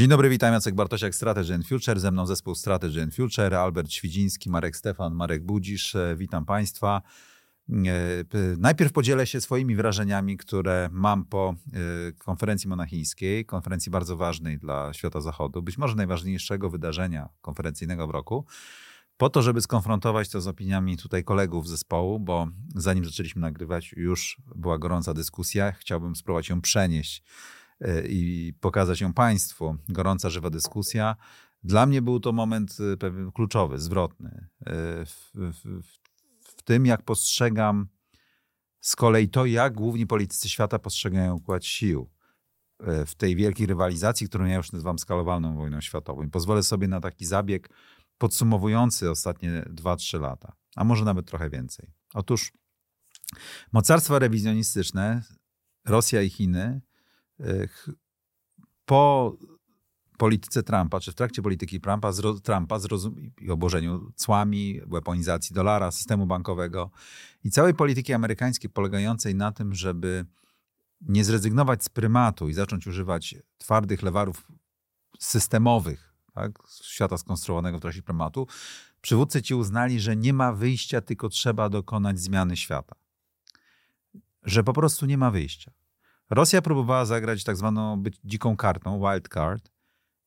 Dzień dobry, witam Jacek Bartosiak, Strategy and Future. Ze mną zespół Strategy and Future, Albert Świdziński, Marek Stefan, Marek Budzisz. E, witam Państwa. E, najpierw podzielę się swoimi wrażeniami, które mam po e, konferencji monachijskiej, konferencji bardzo ważnej dla świata zachodu, być może najważniejszego wydarzenia konferencyjnego w roku, po to, żeby skonfrontować to z opiniami tutaj kolegów zespołu, bo zanim zaczęliśmy nagrywać, już była gorąca dyskusja. Chciałbym spróbować ją przenieść i pokazać ją Państwu. Gorąca, żywa dyskusja. Dla mnie był to moment e, kluczowy, zwrotny. E, w, w, w tym, jak postrzegam z kolei to, jak główni politycy świata postrzegają układ sił w tej wielkiej rywalizacji, którą ja już nazywam skalowalną wojną światową. I pozwolę sobie na taki zabieg podsumowujący ostatnie 2-3 lata, a może nawet trochę więcej. Otóż mocarstwa rewizjonistyczne, Rosja i Chiny, po polityce Trumpa, czy w trakcie polityki Trumpa, zro, Trumpa zrozum- i obłożeniu cłami, weaponizacji dolara, systemu bankowego i całej polityki amerykańskiej polegającej na tym, żeby nie zrezygnować z prymatu i zacząć używać twardych lewarów systemowych, tak, świata skonstruowanego w trakcie prymatu, przywódcy ci uznali, że nie ma wyjścia, tylko trzeba dokonać zmiany świata. Że po prostu nie ma wyjścia. Rosja próbowała zagrać tak zwaną być dziką kartą, wild card,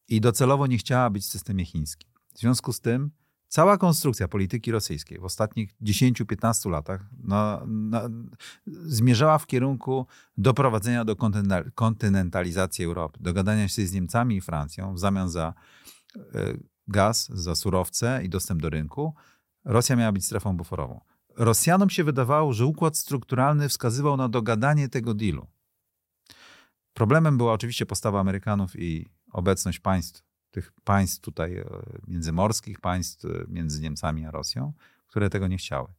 i docelowo nie chciała być w systemie chińskim. W związku z tym cała konstrukcja polityki rosyjskiej w ostatnich 10-15 latach na, na, zmierzała w kierunku doprowadzenia do kontynentalizacji Europy, dogadania się z Niemcami i Francją w zamian za e, gaz, za surowce i dostęp do rynku. Rosja miała być strefą buforową. Rosjanom się wydawało, że układ strukturalny wskazywał na dogadanie tego dealu. Problemem była oczywiście postawa Amerykanów i obecność państw, tych państw tutaj e, międzymorskich, państw e, między Niemcami a Rosją, które tego nie chciały.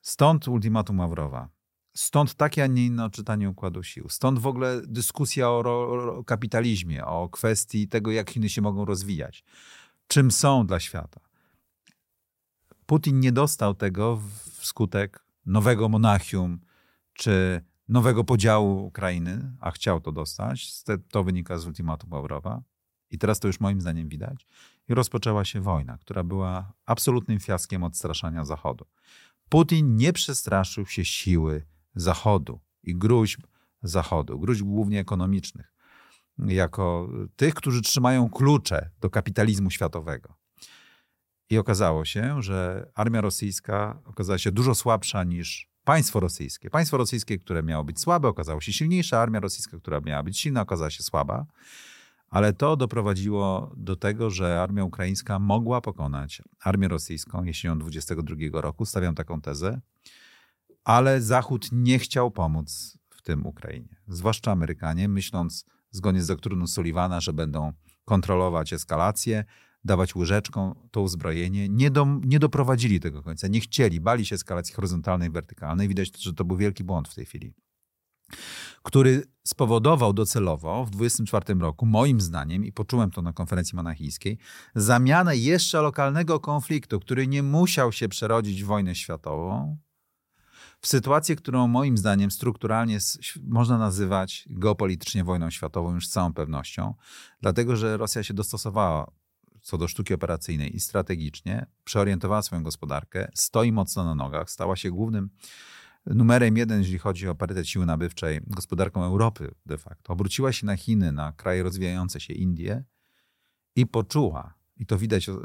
Stąd ultimatum Mawrowa. Stąd takie, a nie inne odczytanie układu sił. Stąd w ogóle dyskusja o, o kapitalizmie, o kwestii tego, jak Chiny się mogą rozwijać, czym są dla świata. Putin nie dostał tego wskutek nowego Monachium czy nowego podziału Ukrainy, a chciał to dostać. To wynika z ultimatum Ławrowa. I teraz to już moim zdaniem widać. I rozpoczęła się wojna, która była absolutnym fiaskiem odstraszania Zachodu. Putin nie przestraszył się siły Zachodu i gruźb Zachodu, gruźb głównie ekonomicznych, jako tych, którzy trzymają klucze do kapitalizmu światowego. I okazało się, że armia rosyjska okazała się dużo słabsza niż państwo rosyjskie. Państwo rosyjskie, które miało być słabe, okazało się silniejsze, armia rosyjska, która miała być silna, okazała się słaba. Ale to doprowadziło do tego, że armia ukraińska mogła pokonać armię rosyjską jesienią 22 roku. Stawiam taką tezę. Ale Zachód nie chciał pomóc w tym Ukrainie. Zwłaszcza Amerykanie, myśląc zgodnie z doktryną Sullivana, że będą kontrolować eskalację, dawać łyżeczką to uzbrojenie. Nie, do, nie doprowadzili tego końca, nie chcieli, bali się eskalacji horyzontalnej wertykalnej. Widać, że to był wielki błąd w tej chwili który spowodował docelowo w 24 roku, moim zdaniem, i poczułem to na konferencji monachijskiej, zamianę jeszcze lokalnego konfliktu, który nie musiał się przerodzić w wojnę światową, w sytuację, którą moim zdaniem strukturalnie można nazywać geopolitycznie wojną światową już z całą pewnością, dlatego że Rosja się dostosowała co do sztuki operacyjnej i strategicznie, przeorientowała swoją gospodarkę, stoi mocno na nogach, stała się głównym numerem jeden, jeżeli chodzi o parytet siły nabywczej, gospodarką Europy de facto. Obróciła się na Chiny, na kraje rozwijające się, Indie i poczuła, i to widać e, e,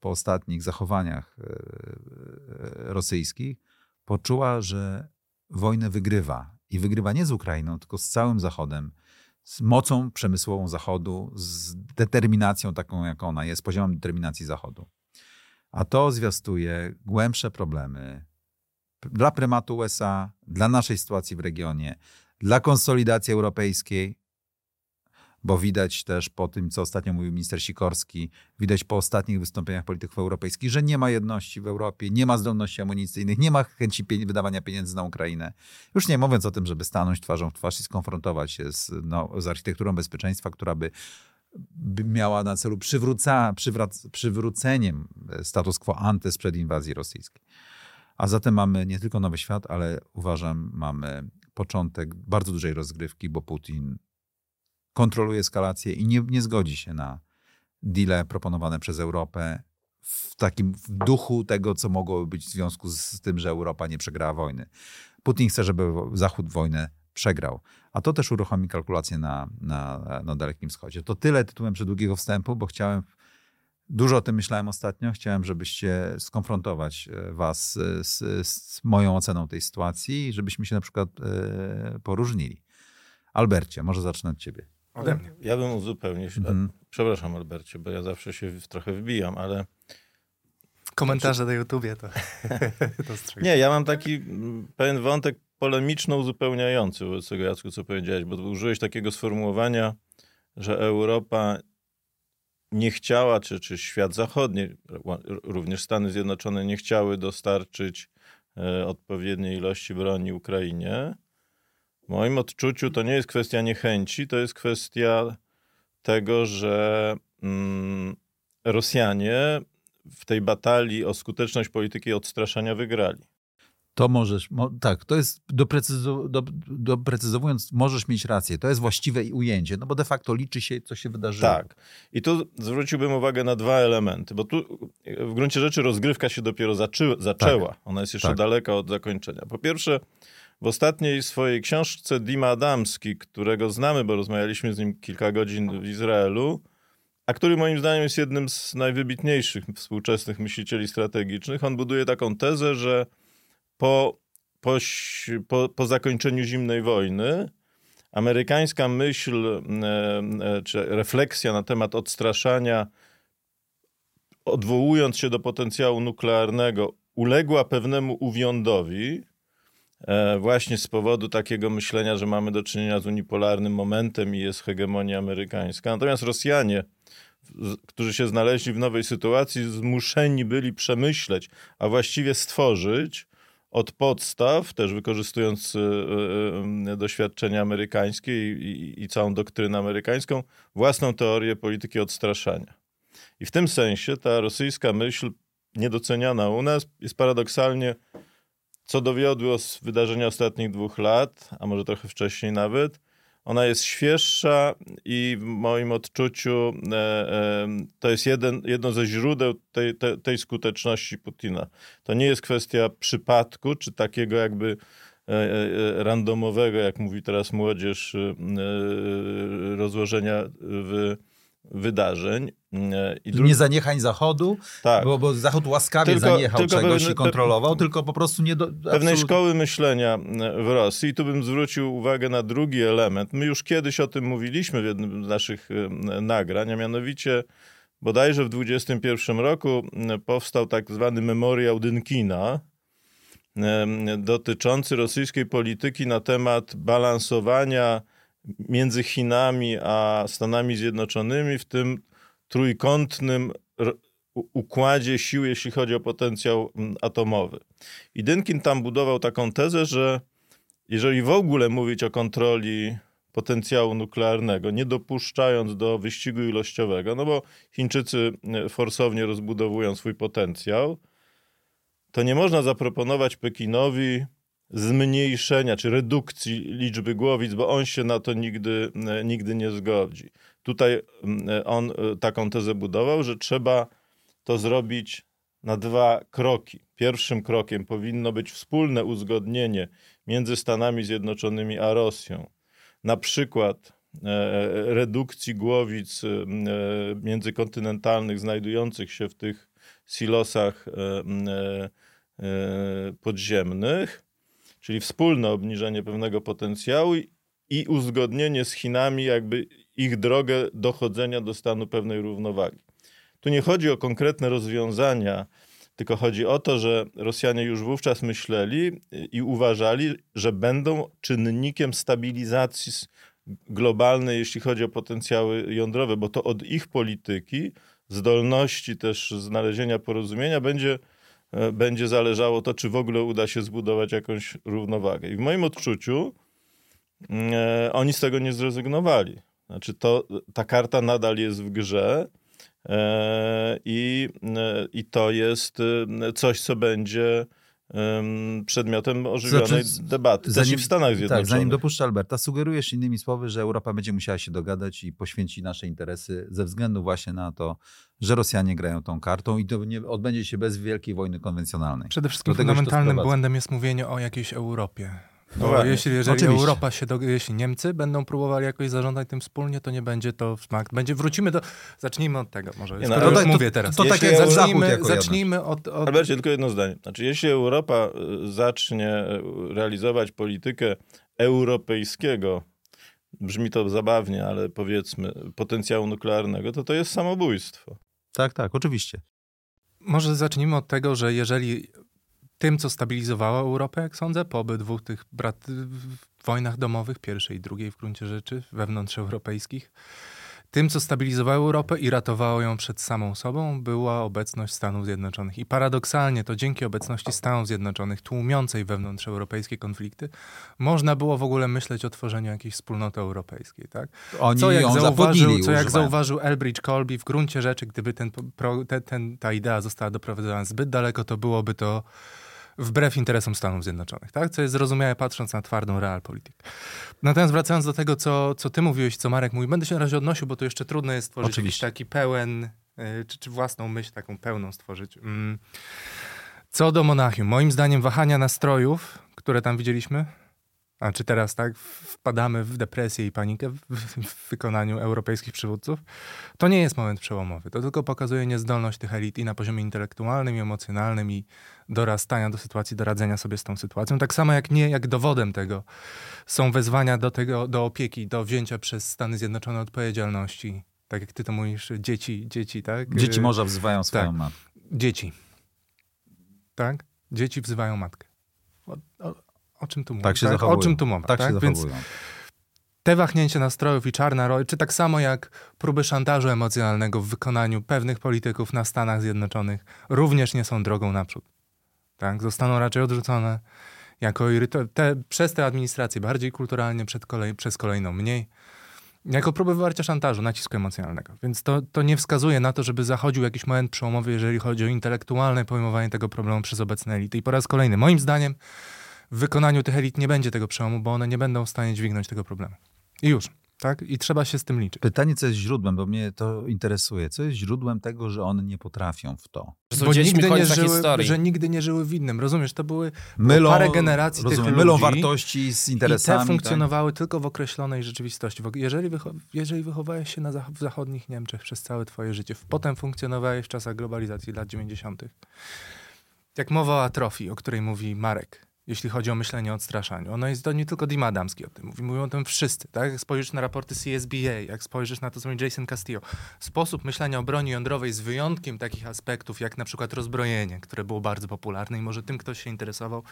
po ostatnich zachowaniach e, rosyjskich, poczuła, że wojnę wygrywa. I wygrywa nie z Ukrainą, tylko z całym Zachodem, z mocą przemysłową Zachodu, z determinacją taką, jaką ona jest, poziomem determinacji Zachodu. A to zwiastuje głębsze problemy dla prymatu USA, dla naszej sytuacji w regionie, dla konsolidacji europejskiej, bo widać też po tym, co ostatnio mówił minister Sikorski, widać po ostatnich wystąpieniach polityków europejskich, że nie ma jedności w Europie, nie ma zdolności amunicyjnych, nie ma chęci wydawania pieniędzy na Ukrainę. Już nie mówiąc o tym, żeby stanąć twarzą w twarz i skonfrontować się z, no, z architekturą bezpieczeństwa, która by, miała na celu przywróca, przywrac, przywróceniem status quo ante sprzed inwazji rosyjskiej. A zatem mamy nie tylko nowy świat, ale uważam, mamy początek bardzo dużej rozgrywki, bo Putin kontroluje eskalację i nie, nie zgodzi się na deale proponowane przez Europę w takim w duchu tego, co mogłoby być w związku z, tym, że Europa nie przegrała wojny. Putin chce, żeby Zachód wojnę przegrał. A to też uruchomi kalkulacje na, na, na Dalekim Wschodzie. To tyle tytułem przedługiego wstępu, bo chciałem, dużo o tym myślałem ostatnio, chciałem, żebyście skonfrontować e, was z, z moją oceną tej sytuacji i żebyśmy się na przykład e, poróżnili. Albercie, może zacznę od ciebie. Ode mnie. Ja bym uzupełnił. Mhm. Przepraszam, Albercie, bo ja zawsze się trochę wbijam, ale. Komentarze na YouTubie to. to nie, ja mam taki mm, pewien wątek polemiczno uzupełniający wobec tego, Jacku, co powiedziałeś, bo użyłeś takiego sformułowania, że Europa nie chciała, czy, czy świat zachodni, również Stany Zjednoczone nie chciały dostarczyć e, odpowiedniej ilości broni Ukrainie. W moim odczuciu to nie jest kwestia niechęci, to jest kwestia tego, że mm, Rosjanie w tej batalii o skuteczność polityki odstraszania wygrali. To możesz, mo, tak, to jest doprecyzow, do, doprecyzowując, możesz mieć rację. To jest właściwe ujęcie, no bo de facto liczy się, co się wydarzyło. Tak. I tu zwróciłbym uwagę na dwa elementy, bo tu w gruncie rzeczy rozgrywka się dopiero zaczy, zaczęła. Tak. Ona jest jeszcze tak. daleka od zakończenia. Po pierwsze, w ostatniej swojej książce Dima Adamski, którego znamy, bo rozmawialiśmy z nim kilka godzin w Izraelu, a który moim zdaniem jest jednym z najwybitniejszych współczesnych myślicieli strategicznych, on buduje taką tezę, że po, po, po, po zakończeniu zimnej wojny amerykańska myśl e, e, czy refleksja na temat odstraszania, odwołując się do potencjału nuklearnego, uległa pewnemu uwiądowi, właśnie z powodu takiego myślenia, że mamy do czynienia z unipolarnym momentem i jest hegemonia amerykańska. Natomiast Rosjanie, którzy się znaleźli w nowej sytuacji, zmuszeni byli przemyśleć, a właściwie stworzyć od podstaw, też wykorzystując y, y, doświadczenia amerykańskie i, i, całą doktrynę amerykańską, własną teorię polityki odstraszania. I w tym sensie ta rosyjska myśl, niedoceniana u nas, jest paradoksalnie, co dowiodło wydarzenia ostatnich dwóch lat, a może trochę wcześniej nawet, ona jest świeższa i w moim odczuciu e, e, to jest jeden, jedno ze źródeł tej, tej, tej skuteczności Putina. To nie jest kwestia przypadku, czy takiego jakby e, randomowego, jak mówi teraz młodzież, rozłożenia w wydarzeń. E, I drugi... Nie zaniechań Zachodu, tak. bo, bo Zachód łaskawie tylko, zaniechał tylko czegoś pewne, i kontrolował, pe... tylko po prostu nie... Do... Pewnej absolut... szkoły myślenia e, w Rosji. I tu bym zwrócił uwagę na drugi element. My już kiedyś o tym mówiliśmy w jednym z naszych e, nagrań, a mianowicie bodajże w 2021 roku powstał tak zwany memoriał Dynkina, dotyczący rosyjskiej polityki na temat balansowania między Chinami a Stanami Zjednoczonymi w tym trójkątnym układzie sił, jeśli chodzi o potencjał atomowy. I Dynkin tam budował taką tezę, że jeżeli w ogóle mówić o kontroli potencjału nuklearnego, nie dopuszczając do wyścigu ilościowego, no bo Chińczycy e, forsownie rozbudowują swój potencjał, to nie można zaproponować Pekinowi zmniejszenia czy redukcji liczby głowic, bo on się na to nigdy, e, nigdy nie zgodzi. Tutaj mm, on e, taką tezę budował, że trzeba to zrobić na dwa kroki. Pierwszym krokiem powinno być wspólne uzgodnienie między Stanami Zjednoczonymi a Rosją. Na przykład e, redukcji głowic międzykontynentalnych znajdujących się w tych silosach podziemnych czyli wspólne obniżenie pewnego potencjału i uzgodnienie z Chinami jakby ich drogę dochodzenia do stanu pewnej równowagi. Tu nie chodzi o konkretne rozwiązania, tylko chodzi o to, że Rosjanie już wówczas myśleli i uważali, że będą czynnikiem stabilizacji globalnej, jeśli chodzi o potencjały jądrowe, bo to od ich polityki, zdolności też znalezienia porozumienia będzie będzie zależało to, czy w ogóle uda się zbudować jakąś równowagę. I w moim odczuciu mm, e, oni z tego nie zrezygnowali. Znaczy to, ta karta nadal jest w grze e, i, i to jest coś, co będzie przedmiotem ożywionej Znaczy, debaty, też i w Stanach Zjednoczonych. Tak, zanim dopuszczę Alberta, sugerujesz innymi słowy, że Europa będzie musiała się dogadać i poświęcić nasze interesy ze względu właśnie na to, że Rosjanie grają tą kartą i to nie odbędzie się bez wielkiej wojny konwencjonalnej. Przede wszystkim Do tego się to fundamentalnym błędem jest mówienie o jakiejś Europie. No właśnie. jeśli, jeżeli Oczywiście. Europa się, do, jeśli Niemcy będą próbowali jakoś zarządzać tym wspólnie, to nie będzie to w smak. Będzie, wrócimy do, zacznijmy od tego może, Nie, no, skoro ale już to- mówię to- teraz. to tak Jeśli jak Zachód zacznijmy, zacznijmy od, od Albercie, tylko jedno zdanie. Znaczy, jeśli Europa y, zacznie y, realizować politykę europejskiego, brzmi to zabawnie, ale powiedzmy, potencjału nuklearnego, to to jest samobójstwo. Tak, tak, oczywiście. Może zacznijmy od tego, że jeżeli tym, co stabilizowało Europę, jak sądzę, po obydwu tych brat... wojnach domowych, pierwszej i drugiej w gruncie rzeczy, wewnątrzeuropejskich, tym, co stabilizowało Europę i ratowało ją przed samą sobą, była obecność Stanów Zjednoczonych. I paradoksalnie to dzięki obecności Stanów Zjednoczonych, tłumiącej wewnątrzeuropejskie konflikty, można było w ogóle myśleć o tworzeniu jakiejś wspólnoty europejskiej. Tak? Oni Co jak, zauważył, co jak zauważył Elbridge Colby, w gruncie rzeczy, gdyby ten, ten, ta idea została doprowadzona zbyt daleko, to byłoby to wbrew interesom Stanów Zjednoczonych, tak? co jest zrozumiałe patrząc na twardą realpolitik. Natomiast wracając do tego, co, co ty mówiłeś, co Marek mówi, będę się na razie odnosił, bo to jeszcze trudno jest stworzyć taki pełen, y, czy, czy własną myśl taką pełną stworzyć. Mm. Co do Monachium, moim zdaniem wahania nastrojów, które tam widzieliśmy, a czy teraz tak wpadamy w depresję i panikę w, w wykonaniu europejskich przywódców, to nie jest moment przełomowy. To tylko pokazuje niezdolność tych elit i na poziomie intelektualnym, i emocjonalnym, i dorastania do sytuacji, do radzenia sobie z tą sytuacją. Tak samo jak nie, jak dowodem tego są wezwania do tego, do opieki, do wzięcia przez Stany Zjednoczone odpowiedzialności. Tak jak ty to mówisz, dzieci, dzieci, tak? Dzieci Y, morza wzywają swoją tak. matkę. Dzieci. Tak? Dzieci wzywają matkę. O, o, o czym tu mówię? Tak się O zachowują. czym tu mowa? Tak, się Więc zachowują. te wahnięcie nastrojów i czarna rola, czy tak samo jak próby szantażu emocjonalnego w wykonaniu pewnych polityków na Stanach Zjednoczonych, również nie są drogą naprzód. Tak? Zostaną raczej odrzucone jako iryto- te, przez tę administrację bardziej kulturalnie, przed kolej, przez kolejną mniej. Jako próby wywarcia szantażu, nacisku emocjonalnego. Więc to, to nie wskazuje na to, żeby zachodził jakiś moment przełomowy, jeżeli chodzi o intelektualne pojmowanie tego problemu przez obecne elity. I po raz kolejny, moim zdaniem, w wykonaniu tych elit nie będzie tego przełomu, bo one nie będą w stanie dźwignąć tego problemu. I już, tak? I trzeba się z tym liczyć. Pytanie, co jest źródłem, bo mnie to interesuje. Co jest źródłem tego, że one nie potrafią w to? Że Bo nigdy nie żyły, historii. że nigdy nie żyły w innym. Rozumiesz, to były Mylą, parę generacji tych rozumiem, mylą ludzi wartości z i interesami. te funkcjonowały tylko w określonej rzeczywistości. Jeżeli, wycho- jeżeli wychowałeś się na zach- w zachodnich Niemczech przez całe twoje życie, w- potem funkcjonowałeś w czasach globalizacji lat 90., jak mowa o atrofii, o której mówi Marek, jeśli chodzi o myślenie o odstraszaniu. Ono jest to nie tylko Dim Adamski o tym mówi, mówią o tym wszyscy. Tak? Jak spojrzysz na raporty CSBA, jak spojrzysz na to, co mówi Jason Castillo, sposób myślenia o broni jądrowej z wyjątkiem takich aspektów, jak na przykład rozbrojenie, które było bardzo popularne i może tym ktoś się interesował,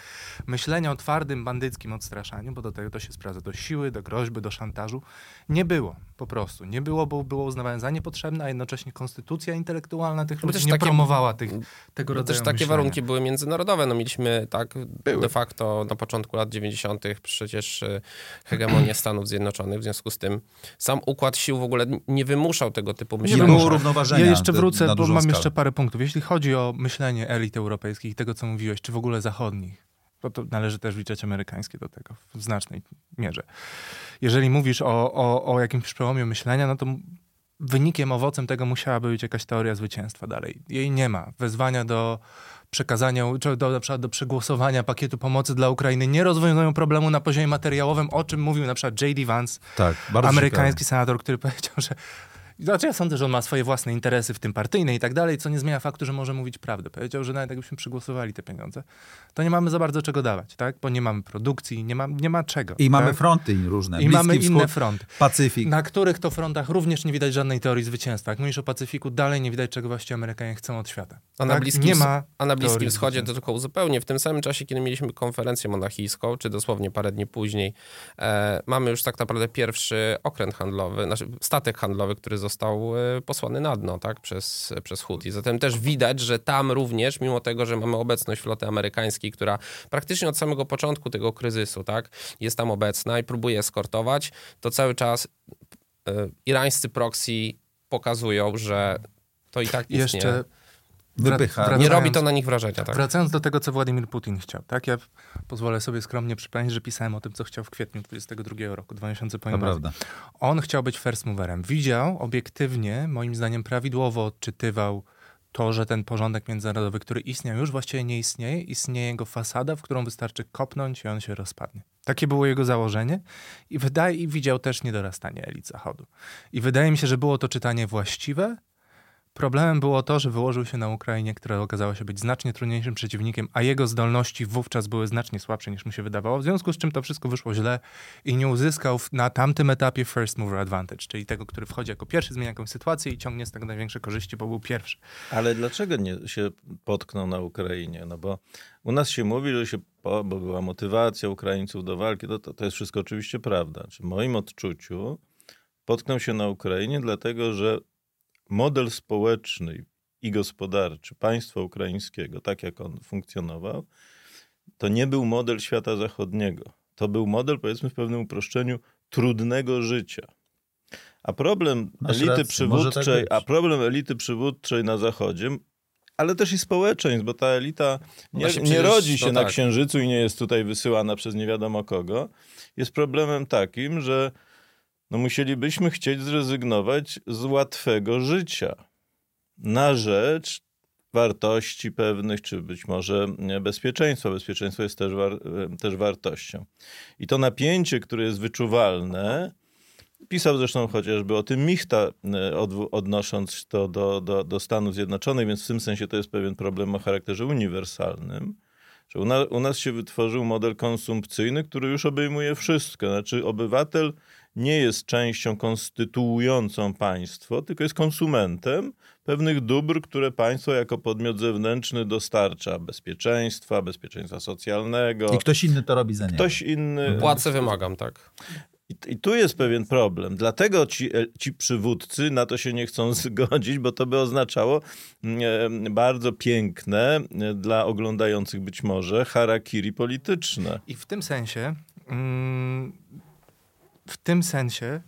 myślenia o twardym, bandyckim odstraszaniu, bo do tego to się sprawdza, do siły, do groźby, do szantażu, nie było po prostu. Nie było, bo było uznawane za niepotrzebne, a jednocześnie konstytucja intelektualna tych No bo ludzi nie takie- promowała tych, tego No rodzaju też takie myślenia. warunki były międzynarodowe. No mieliśmy tak de facto na początku lat 90. przecież e, hegemonię Stanów Zjednoczonych. W związku z tym sam układ sił w ogóle nie wymuszał tego typu Nie myślenia. było równoważenia. Ja jeszcze wrócę, bo mam skalę. jeszcze parę punktów. Jeśli chodzi o myślenie elit europejskich i tego, co mówiłeś, czy w ogóle zachodnich, to, to należy też liczyć amerykańskie do tego w znacznej mierze. Jeżeli mówisz o, o, o jakimś przełomie myślenia, no to wynikiem, owocem tego musiałaby być jakaś teoria zwycięstwa dalej. Jej nie ma. Wezwania do przekazania, czy do, na przykład do przegłosowania pakietu pomocy dla Ukrainy nie rozwiązują problemu na poziomie materiałowym, o czym mówił na przykład J.D. Vance, Tak, amerykański senator, który powiedział, że znaczy ja sądzę, że on ma swoje własne interesy, w tym partyjne i tak dalej, co nie zmienia faktu, że może mówić prawdę. Powiedział, że nawet jakbyśmy przegłosowali te pieniądze, to nie mamy za bardzo czego dawać, tak? Bo nie mamy produkcji, nie ma, nie ma czego. I mamy tak? fronty różne. I Bliski mamy Wschód, inne fronty. Pacyfik. Na których to frontach również nie widać żadnej teorii zwycięstwa. Jak mówisz o Pacyfiku, dalej nie widać, czego właściwie Amerykanie chcą od świata. A na tak? Bliskim, nie ma a na Bliskim Wschodzie to tylko uzupełnię. W tym samym czasie, kiedy mieliśmy konferencję monachijską, czy dosłownie parę dni później, e, mamy już tak naprawdę pierwszy okręt handlowy, znaczy statek handlowy, który został e, posłany na dno tak, przez, przez Houthi. Zatem też widać, że tam również, mimo tego, że mamy obecność floty amerykańskiej, która praktycznie od samego początku tego kryzysu tak, jest tam obecna i próbuje eskortować, to cały czas e, irańscy proxy pokazują, że to i tak nic nie... Wypycha. Wracając- Nie robi to na nich wrażenia, tak? Wracając do tego, co Władimir Putin chciał, tak? Ja pozwolę sobie skromnie przypomnieć, że pisałem o tym, co chciał w kwietniu 22 roku, 2000 po To inwazji. On chciał być first moverem. Widział obiektywnie, moim zdaniem prawidłowo odczytywał to, że ten porządek międzynarodowy, który istniał, już właściwie nie istnieje. Istnieje jego fasada, w którą wystarczy kopnąć i on się rozpadnie. Takie było jego założenie i wydaje, i widział też niedorastanie elit Zachodu. I wydaje mi się, że było to czytanie właściwe. Problemem było to, że wyłożył się na Ukrainie, która okazała się być znacznie trudniejszym przeciwnikiem, a jego zdolności wówczas były znacznie słabsze niż mu się wydawało, w związku z czym to wszystko wyszło źle i nie uzyskał na tamtym etapie first mover advantage, czyli tego, który wchodzi jako pierwszy, zmienia jakąś sytuację i ciągnie z tego największe korzyści, bo był pierwszy. Ale dlaczego nie się potknął na Ukrainie? No bo u nas się mówi, że się, bo była motywacja Ukraińców do walki, to, to, to jest wszystko oczywiście prawda. Czy w moim odczuciu potknął się na Ukrainie, dlatego że model społeczny i gospodarczy państwa ukraińskiego, tak jak on funkcjonował, to nie był model świata zachodniego. To był model, powiedzmy w pewnym uproszczeniu, trudnego życia. A problem Masz elity rację, tak przywódczej, być. a problem elity przywódczej na Zachodzie, ale też i społeczeństw, bo ta elita nie, Właśnie nie przecież rodzi się na tak. Księżycu i nie jest tutaj wysyłana przez nie wiadomo kogo, jest problemem takim, że no musielibyśmy chcieć zrezygnować z łatwego życia na rzecz wartości pewnych, czy być może bezpieczeństwa. Bezpieczeństwo jest też, war, też wartością. I to napięcie, które jest wyczuwalne, pisał zresztą chociażby o tym Michta, e, odnosząc to do, do, do Stanów Zjednoczonych, więc w tym sensie to jest pewien problem o charakterze uniwersalnym. Że u, na, u nas się wytworzył model konsumpcyjny, który już obejmuje wszystko. Znaczy, obywatel nie jest częścią konstytuującą państwo, tylko jest konsumentem pewnych dóbr, które państwo jako podmiot zewnętrzny dostarcza. Bezpieczeństwa, bezpieczeństwa socjalnego. I ktoś inny to robi za niego. Ktoś inny. Płacę wymagam, tak. I, I tu jest pewien problem. Dlatego ci, e, ci przywódcy na to się nie chcą zgodzić, bo to by oznaczało mm, e, bardzo piękne e, dla oglądających być może harakiri polityczne. I w tym sensie, mm, w tym sensie,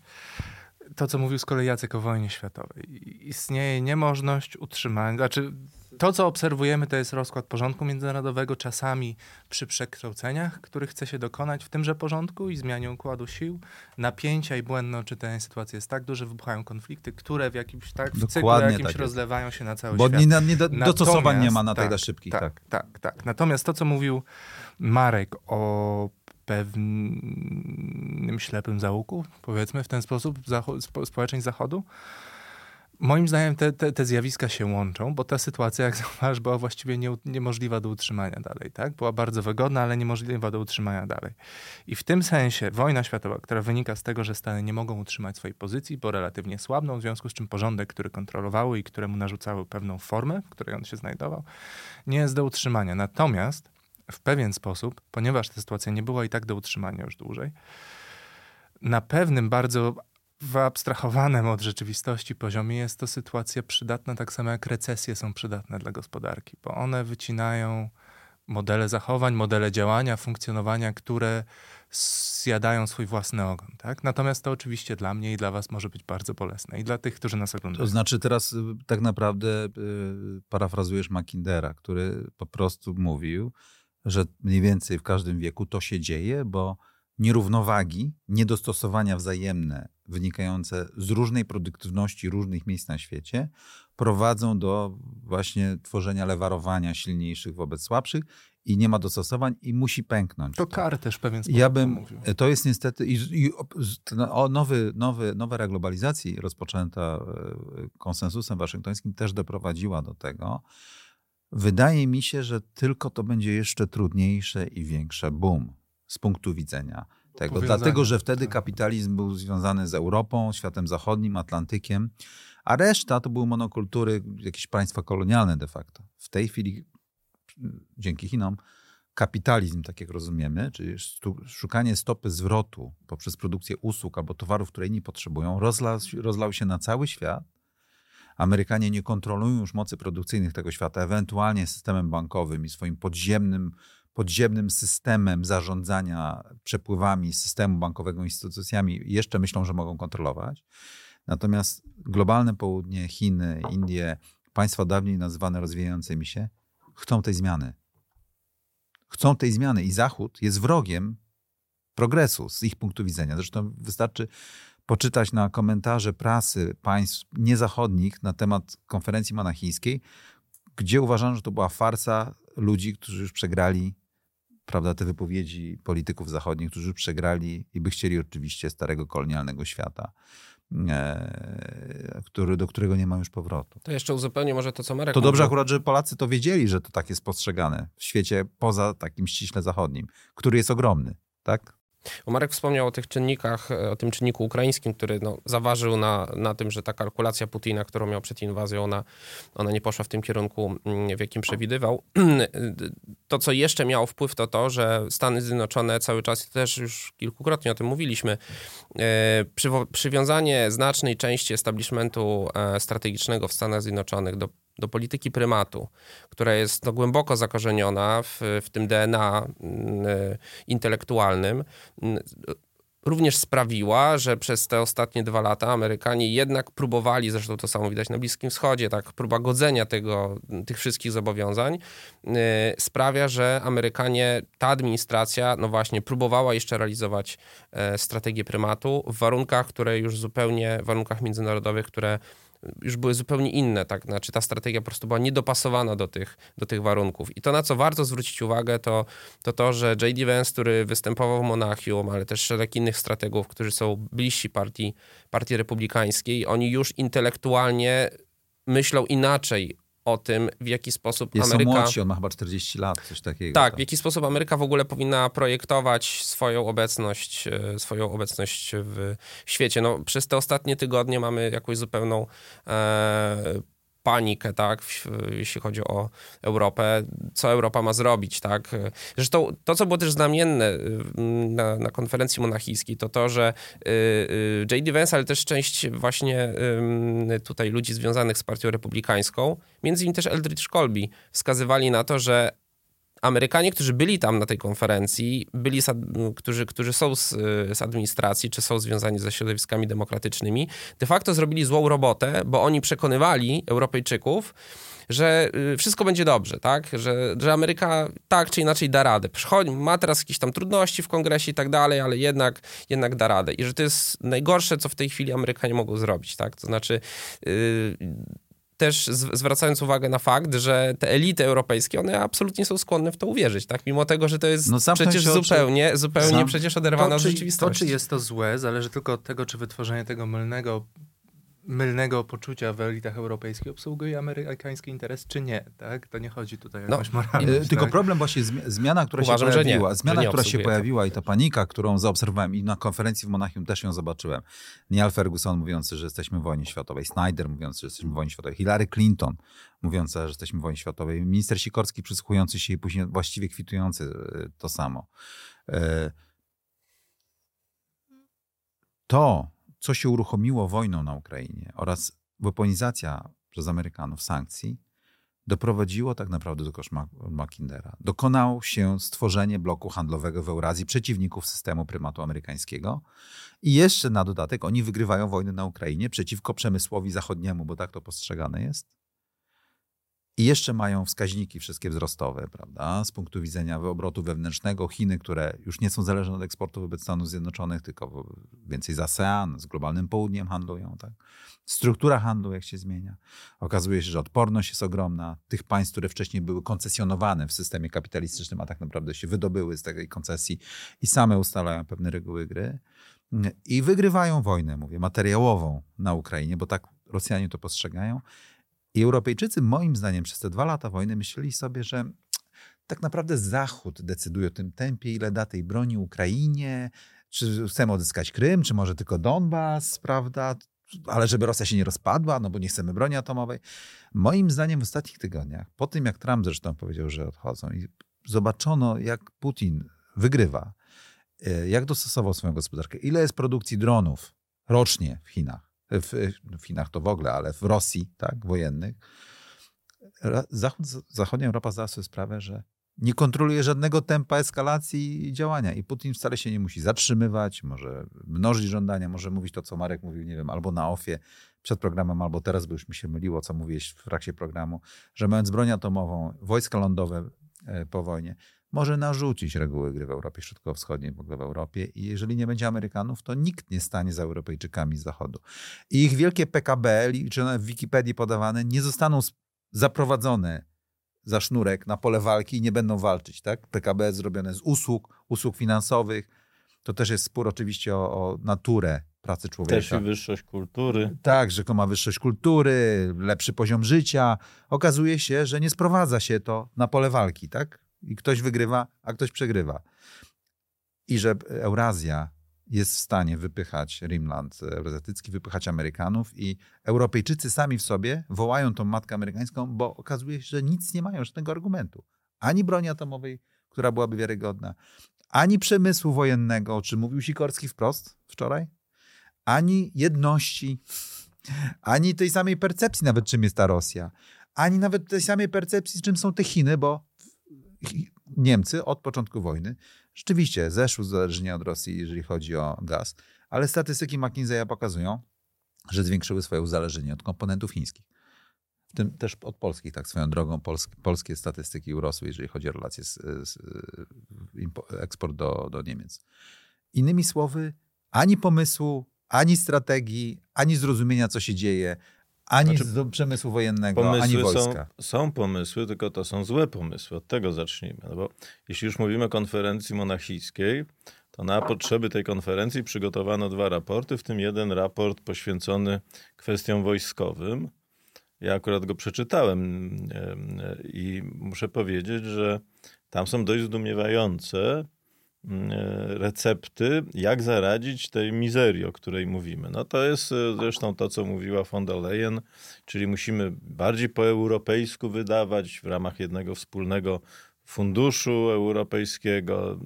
to co mówił z kolei Jacek o wojnie światowej, istnieje niemożność utrzymania, znaczy to co obserwujemy to jest rozkład porządku międzynarodowego, czasami przy przekształceniach, których chce się dokonać w tymże porządku i zmianie układu sił, napięcia i błędne odczytanie sytuacji jest tak duże, wybuchają konflikty, które w jakimś tak, w cyklu Dokładnie jakimś tak rozlewają się na cały Bo świat. nie, nie do, dostosowań nie ma na tak, tak, szybkich. Tak, Tak. tak, tak, Natomiast to, co mówił Marek o pewnym ślepym załuku, powiedzmy w ten sposób, zacho- spo, społeczeństw Zachodu, moim zdaniem te, te, te zjawiska się łączą, bo ta sytuacja, jak zauważysz, była właściwie nie, niemożliwa do utrzymania dalej. Tak? Była bardzo wygodna, ale niemożliwa do utrzymania dalej. I w tym sensie wojna światowa, która wynika z tego, że Stany nie mogą utrzymać swojej pozycji, bo relatywnie słabną, w związku z czym porządek, który kontrolowały i któremu narzucały pewną formę, w której on się znajdował, nie jest do utrzymania. Natomiast w pewien sposób, ponieważ ta sytuacja nie była i tak do utrzymania już dłużej, na pewnym bardzo wyabstrahowanym od rzeczywistości poziomie jest to sytuacja przydatna, tak samo jak recesje są przydatne dla gospodarki, bo one wycinają modele zachowań, modele działania, funkcjonowania, które zjadają swój własny ogon. Tak? Natomiast to oczywiście dla mnie i dla was może być bardzo bolesne i dla tych, którzy nas oglądają. To znaczy teraz y, tak naprawdę y, parafrazujesz Mackindera, który po prostu mówił, że mniej więcej w każdym wieku to się dzieje, bo nierównowagi, niedostosowania wzajemne wynikające z różnej produktywności różnych miejsc na świecie prowadzą do właśnie tworzenia lewarowania silniejszych wobec słabszych i nie ma dostosowań i musi pęknąć. To kar też pewien sposób Ja bym, mówił. to jest niestety, i, i o- nowy, nowy, nowa era globalizacji rozpoczęta e, konsensusem waszyngtońskim też doprowadziła do tego. Wydaje mi się, że tylko to będzie jeszcze trudniejsze i większe boom z punktu widzenia tego. Powiązania, Dlatego, że wtedy tak. kapitalizm był związany z Europą, światem zachodnim, Atlantykiem, a reszta to były monokultury, jakieś państwa kolonialne de facto. W tej chwili, dzięki Chinom, kapitalizm, tak jak rozumiemy, czyli szukanie stopy zwrotu poprzez produkcję usług albo towarów, które inni potrzebują, rozlał, rozlał się na cały świat. Amerykanie nie kontrolują już mocy produkcyjnych tego świata, ewentualnie systemem bankowym i swoim podziemnym, podziemnym systemem zarządzania przepływami systemu bankowego, instytucjami, jeszcze myślą, że mogą kontrolować. Natomiast globalne południe, Chiny, Indie państwa dawniej nazywane rozwijającymi się, chcą tej zmiany. Chcą tej zmiany i Zachód jest wrogiem progresu z ich punktu widzenia. Zresztą wystarczy poczytać na komentarze prasy państw niezachodnich na temat konferencji monachijskiej, gdzie uważano, że to była farsa ludzi, którzy już przegrali, prawda, te wypowiedzi polityków zachodnich, którzy już przegrali i by chcieli oczywiście starego kolonialnego świata. E, który, do którego nie ma już powrotu. To jeszcze uzupełnię może to, co Marek To dobrze mówił. akurat, że Polacy to wiedzieli, że to tak jest postrzegane w świecie poza takim ściśle zachodnim, który jest ogromny, tak? Bo Marek wspomniał o tych czynnikach, e, o tym czynniku ukraińskim, który no, zaważył na, na tym, że ta kalkulacja Putina, którą miał przed inwazją, ona, ona nie poszła w tym kierunku, mm, w jakim przewidywał. To, co jeszcze miało wpływ, to to, że Stany Zjednoczone cały czas, też już kilkukrotnie o tym mówiliśmy, e, przywiązanie znacznej części establishmentu e, strategicznego w Stanach Zjednoczonych do do polityki prymatu, która jest no, głęboko zakorzeniona w, w tym DNA mm, y, intelektualnym, mm, również sprawiła, że przez te ostatnie dwa lata Amerykanie jednak próbowali, zresztą to samo widać na Bliskim Wschodzie, tak, próba godzenia tego, tych wszystkich zobowiązań y, sprawia, że Amerykanie, ta administracja, no właśnie, próbowała jeszcze realizować e, strategię prymatu w warunkach, które już zupełnie, w warunkach międzynarodowych, które już były zupełnie inne, tak? Znaczy ta strategia po prostu była niedopasowana do tych, do tych warunków. I to, na co warto zwrócić uwagę, to to, to że J.D. Vance, który występował w Monachium, ale też szereg innych strategów, którzy są bliżsi partii, partii republikańskiej, oni już intelektualnie myślą inaczej o tym, w jaki sposób Jest Ameryka... młodsi, on ma chyba 40 lat, coś takiego. Tak, w jaki sposób Ameryka w ogóle powinna projektować swoją obecność, e, swoją obecność w świecie. No, przez te ostatnie tygodnie mamy jakąś zupełną e, panikę, tak, jeśli chodzi o Europę, co Europa ma zrobić, tak. Zresztą to, co było też znamienne na, na konferencji monachijskiej, to to, że y, y, J.D. Vance, ale też część właśnie tutaj ludzi związanych z partią republikańską, między innymi też Eldridge Colby, wskazywali na to, że Amerykanie, którzy byli tam na tej konferencji, byli, którzy, którzy są z, z, administracji, czy są związani ze środowiskami demokratycznymi, de facto zrobili złą robotę, bo oni przekonywali Europejczyków, że y, wszystko będzie dobrze, tak? Że, że Ameryka tak czy inaczej da radę. Przychodzi, ma teraz jakieś tam trudności w kongresie i tak dalej, ale jednak, jednak da radę. I że to jest najgorsze, co w tej chwili Amerykanie mogą zrobić, tak? To znaczy... Yy, też zwracając uwagę na fakt, że te elity europejskie, one absolutnie są skłonne w to uwierzyć, tak? Mimo tego, że to jest no, przecież zupełnie, zupełnie Sam... przecież oderwane od rzeczywistości. To, czy jest to złe, zależy tylko od tego, czy wytworzenie tego mylnego mylnego poczucia w elitach europejskich obsługuje amerykański interes, czy nie, tak? To nie chodzi tutaj o no, jakąś moralność. E, tylko tak? problem właśnie, zmiana, która Uważam, się pojawiła, zmiana, która się pojawiła i ta panika, którą zaobserwowałem i na konferencji w Monachium też ją zobaczyłem. Neil Ferguson mówiący, że jesteśmy w wojnie światowej, Snyder mówiący, że jesteśmy w wojnie światowej, Hillary Clinton mówiąca, że jesteśmy w wojnie światowej, minister Sikorski przysłuchujący się i później właściwie kwitujący e, to samo. E, to, co się uruchomiło wojną na Ukrainie oraz weaponizacja przez Amerykanów sankcji, doprowadziło tak naprawdę do koszmaru Mackindera. Dokonało się stworzenie bloku handlowego w Eurazji przeciwników systemu prymatu amerykańskiego i jeszcze na dodatek oni wygrywają wojnę na Ukrainie przeciwko przemysłowi zachodniemu, bo tak to postrzegane jest. I jeszcze mają wskaźniki wszystkie wzrostowe, prawda? Z punktu widzenia obrotu wewnętrznego Chiny, które już nie są zależne od eksportu wobec Stanów Zjednoczonych, tylko więcej z ASEAN, z globalnym południem handlują, tak? Struktura handlu, jak się zmienia. Okazuje się, że odporność jest ogromna. Tych państw, które wcześniej były koncesjonowane w systemie kapitalistycznym, a tak naprawdę się wydobyły z tej koncesji i same ustalają pewne reguły gry. I wygrywają wojnę, mówię, materiałową na Ukrainie, bo tak Rosjanie to postrzegają. I Europejczycy, moim zdaniem, przez te dwa lata wojny myśleli sobie, że tak naprawdę Zachód decyduje o tym tempie, ile da tej broni Ukrainie, czy chcemy odzyskać Krym, czy może tylko Donbas, prawda? Ale żeby Rosja się nie rozpadła, no bo nie chcemy broni atomowej. Moim zdaniem w ostatnich tygodniach, po tym jak Trump zresztą powiedział, że odchodzą i zobaczono, jak Putin wygrywa, e, jak dostosował swoją gospodarkę, ile jest produkcji dronów rocznie w Chinach, w, Chinach to w ogóle, ale w Rosji, tak, wojennych, Zachód, zachodnia Europa zdała sobie sprawę, że nie kontroluje żadnego tempa eskalacji działania. I Putin wcale się nie musi zatrzymywać, może mnożyć żądania, może mówić to, co Marek mówił, nie wiem, albo na ofie przed programem, albo teraz, bo już mi się myliło, co mówiłeś w trakcie programu, że mając broń atomową, wojska lądowe e, po wojnie, może narzucić reguły gry w Europie Środkowo-Wschodniej, w ogóle w Europie. I jeżeli nie będzie Amerykanów, to nikt nie stanie za Europejczykami z Zachodu. I ich wielkie PKB, liczone w Wikipedii podawane, nie zostaną zaprowadzone za sznurek na pole walki i nie będą walczyć. Tak? PKB zrobione z usług, usług finansowych. To też jest spór oczywiście o, o naturę pracy człowieka. Też i wyższość kultury. Tak, że ma wyższość kultury, lepszy poziom życia. Okazuje się, że nie sprowadza się to na pole walki, tak? I ktoś wygrywa, a ktoś przegrywa. I że Eurazja jest w stanie wypychać Rimland Euroazjatycki, wypychać Amerykanów i Europejczycy sami w sobie wołają tą matkę amerykańską, bo okazuje się, że nic nie mają żadnego argumentu. Ani broni atomowej, która byłaby wiarygodna, ani przemysłu wojennego, o czym mówił Sikorski wprost wczoraj, ani jedności, ani tej samej percepcji nawet, czym jest ta Rosja, ani nawet tej samej percepcji, czym są te Chiny, bo Niemcy od początku wojny rzeczywiście zeszły uzależnienia od Rosji, jeżeli chodzi o gaz, ale statystyki McKinsey'a pokazują, że zwiększyły swoje uzależnienie od komponentów chińskich. W tym też od polskich, tak swoją drogą, polskie statystyki urosły, jeżeli chodzi o relacje z, z eksport do, do Niemiec. Innymi słowy, ani pomysłu, ani strategii, ani zrozumienia, co się dzieje, ani znaczy, z przemysłu wojennego, ani wojska. Są, są pomysły, tylko to są złe pomysły. Od tego zacznijmy. No bo jeśli już mówimy o konferencji monachijskiej, to na potrzeby tej konferencji przygotowano dwa raporty, w tym jeden raport poświęcony kwestiom wojskowym. Ja akurat go przeczytałem i muszę powiedzieć, że tam są dość zdumiewające Mm, recepty, jak zaradzić tej mizerii, o której mówimy. No to jest e, zresztą to, co mówiła von der Leyen, czyli musimy bardziej po europejsku wydawać w ramach jednego wspólnego funduszu europejskiego,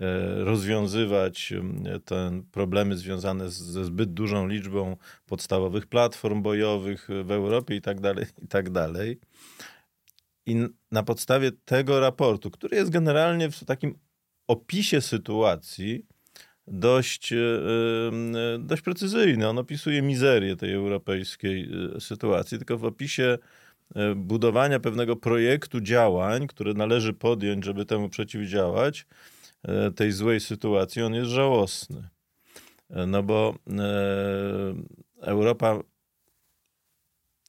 e, rozwiązywać te problemy związane ze zbyt dużą liczbą podstawowych platform bojowych w Europie i tak dalej, i tak dalej. I na podstawie tego raportu, który jest generalnie w takim opisie sytuacji dość, e, e, dość precyzyjny. On opisuje mizerię tej europejskiej e, sytuacji, tylko w opisie budowania pewnego projektu działań, które należy podjąć, żeby temu przeciwdziałać, tej złej sytuacji, on jest żałosny. No bo Europa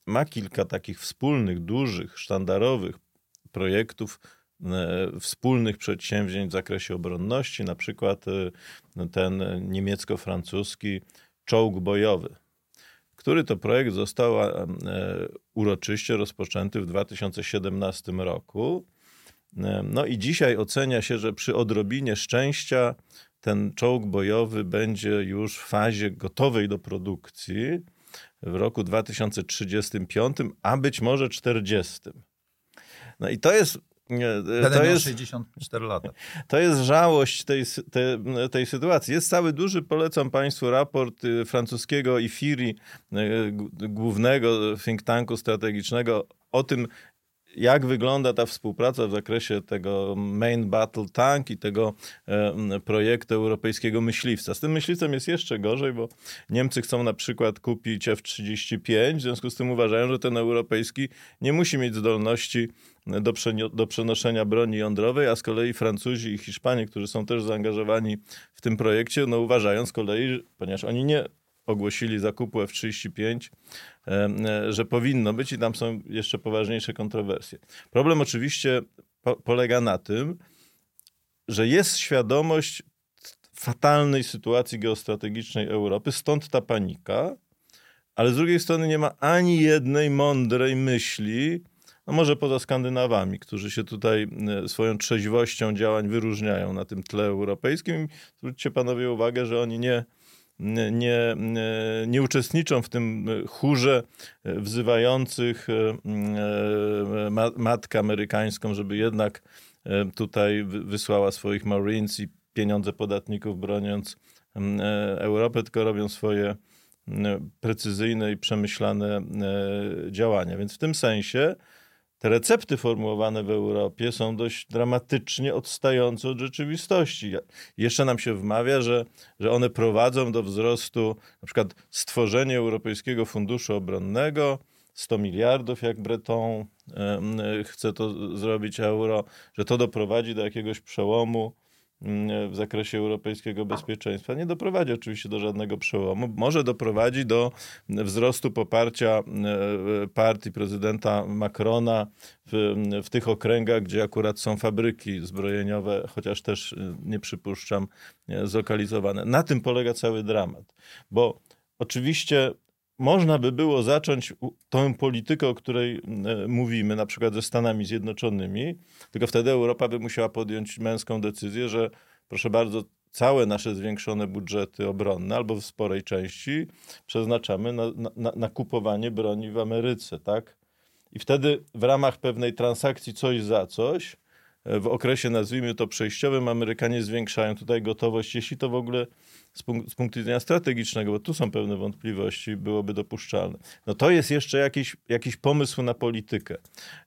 ma kilka takich wspólnych, dużych, sztandarowych projektów wspólnych przedsięwzięć w zakresie obronności, na przykład e, ten niemiecko-francuski czołg bojowy, który to projekt został e, uroczyście rozpoczęty w 2017 roku. No i dzisiaj ocenia się, że przy odrobinie szczęścia ten czołg bojowy będzie już w fazie gotowej do produkcji w roku 2035, a być może 40. No i to jest Będę to jest 64 lata. To jest żałość tej, tej, tej, sytuacji. Jest cały duży, polecam Państwu raport y, francuskiego IFIRI, y, głównego think tanku strategicznego, o tym, jak wygląda ta współpraca w zakresie tego Main Battle Tank i tego e, projektu europejskiego myśliwca. Z tym myśliwcem jest jeszcze gorzej, bo Niemcy chcą na przykład kupić F-35, w związku z tym uważają, że ten europejski nie musi mieć zdolności do, do przenoszenia broni jądrowej, a z kolei Francuzi i Hiszpanie, którzy są też zaangażowani w tym projekcie, no uważają z kolei, ponieważ oni nie ogłosili zakupu F-35, e, że powinno być i tam są jeszcze poważniejsze kontrowersje. Problem oczywiście po polega na tym, że jest świadomość fatalnej sytuacji geostrategicznej Europy, stąd ta panika, ale z drugiej strony nie ma ani jednej mądrej myśli, no może poza Skandynawami, którzy się tutaj e, swoją trzeźwością działań wyróżniają na tym tle europejskim. Zwróćcie panowie uwagę, że oni nie, nie, nie uczestniczą w tym chórze wzywających e, matkę amerykańską, żeby jednak e, tutaj wysłała swoich Marines i pieniądze podatników broniąc Europę, tylko robią swoje precyzyjne i przemyślane działania. Więc w tym sensie te recepty formułowane w Europie są dość dramatycznie odstające od rzeczywistości. Jeszcze nam się wmawia, że, że one prowadzą do wzrostu, na przykład stworzenie Europejskiego Funduszu Obronnego, 100 miliardów, jak Breton chce to zrobić euro, że to doprowadzi do jakiegoś przełomu w zakresie europejskiego bezpieczeństwa. Nie doprowadzi oczywiście do żadnego przełomu. Może doprowadzi do wzrostu poparcia e, partii prezydenta Macrona w, w tych okręgach, gdzie akurat są fabryki zbrojeniowe, chociaż też e, nie przypuszczam e, zlokalizowane. Na tym polega cały dramat. Bo oczywiście można by było zacząć tę politykę, o której e, mówimy, na przykład ze Stanami Zjednoczonymi, tylko wtedy Europa by musiała podjąć męską decyzję, że proszę bardzo, całe nasze zwiększone budżety obronne, albo w sporej części, przeznaczamy na, na, na kupowanie broni w Ameryce, tak? I wtedy w ramach pewnej transakcji coś za coś, w okresie nazwijmy to przejściowym, Amerykanie zwiększają tutaj gotowość, jeśli to w ogóle z, z punktu widzenia strategicznego, bo tu są pewne wątpliwości, byłoby dopuszczalne. No to jest jeszcze jakiś, jakiś pomysł na politykę.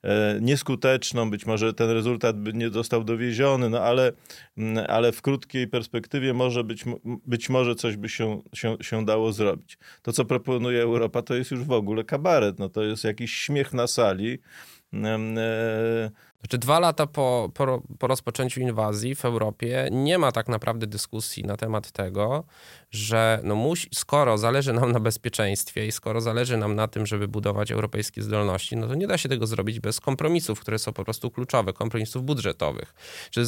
E, nieskuteczną, być może ten rezultat by nie został dowieziony, no ale, mm, ale w krótkiej perspektywie może być, być może coś by się, się, się dało zrobić. To, co proponuje Europa, to jest już w ogóle kabaret, no to jest jakiś śmiech na sali. E, znaczy dwa lata po, po, po, rozpoczęciu inwazji w Europie nie ma tak naprawdę dyskusji na temat tego, że no musi, skoro zależy nam na bezpieczeństwie i skoro zależy nam na tym, żeby budować europejskie zdolności, no to nie da się tego zrobić bez kompromisów, które są po prostu kluczowe, kompromisów budżetowych. Czy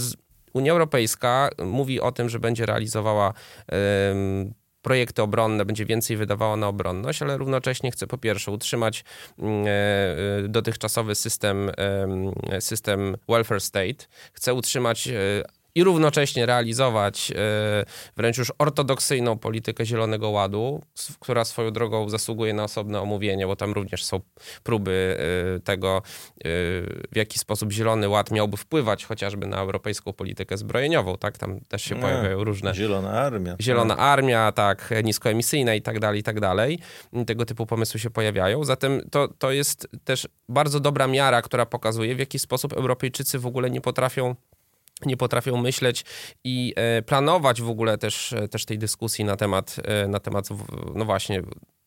Unia Europejska mówi o tym, że będzie realizowała projekty obronne, będzie więcej wydawała na obronność, ale równocześnie chce po pierwsze utrzymać mm, e, e, dotychczasowy system, system welfare state, chce utrzymać e, i równocześnie realizować e, wręcz już ortodoksyjną politykę Zielonego Ładu, która swoją drogą zasługuje na osobne omówienie, bo tam również są próby e, tego, e, w jaki sposób Zielony Ład miałby wpływać chociażby na europejską politykę zbrojeniową, tak? Tam też się pojawiają różne... Zielona Armia. Zielona tak. Armia, tak, niskoemisyjna i tak dalej, i tak dalej. Tego typu pomysły się pojawiają. Zatem to, to jest też bardzo dobra miara, która pokazuje, w jaki sposób Europejczycy w ogóle nie potrafią nie potrafią myśleć i e, planować w ogóle też, e, też tej dyskusji na temat, e, na temat no właśnie,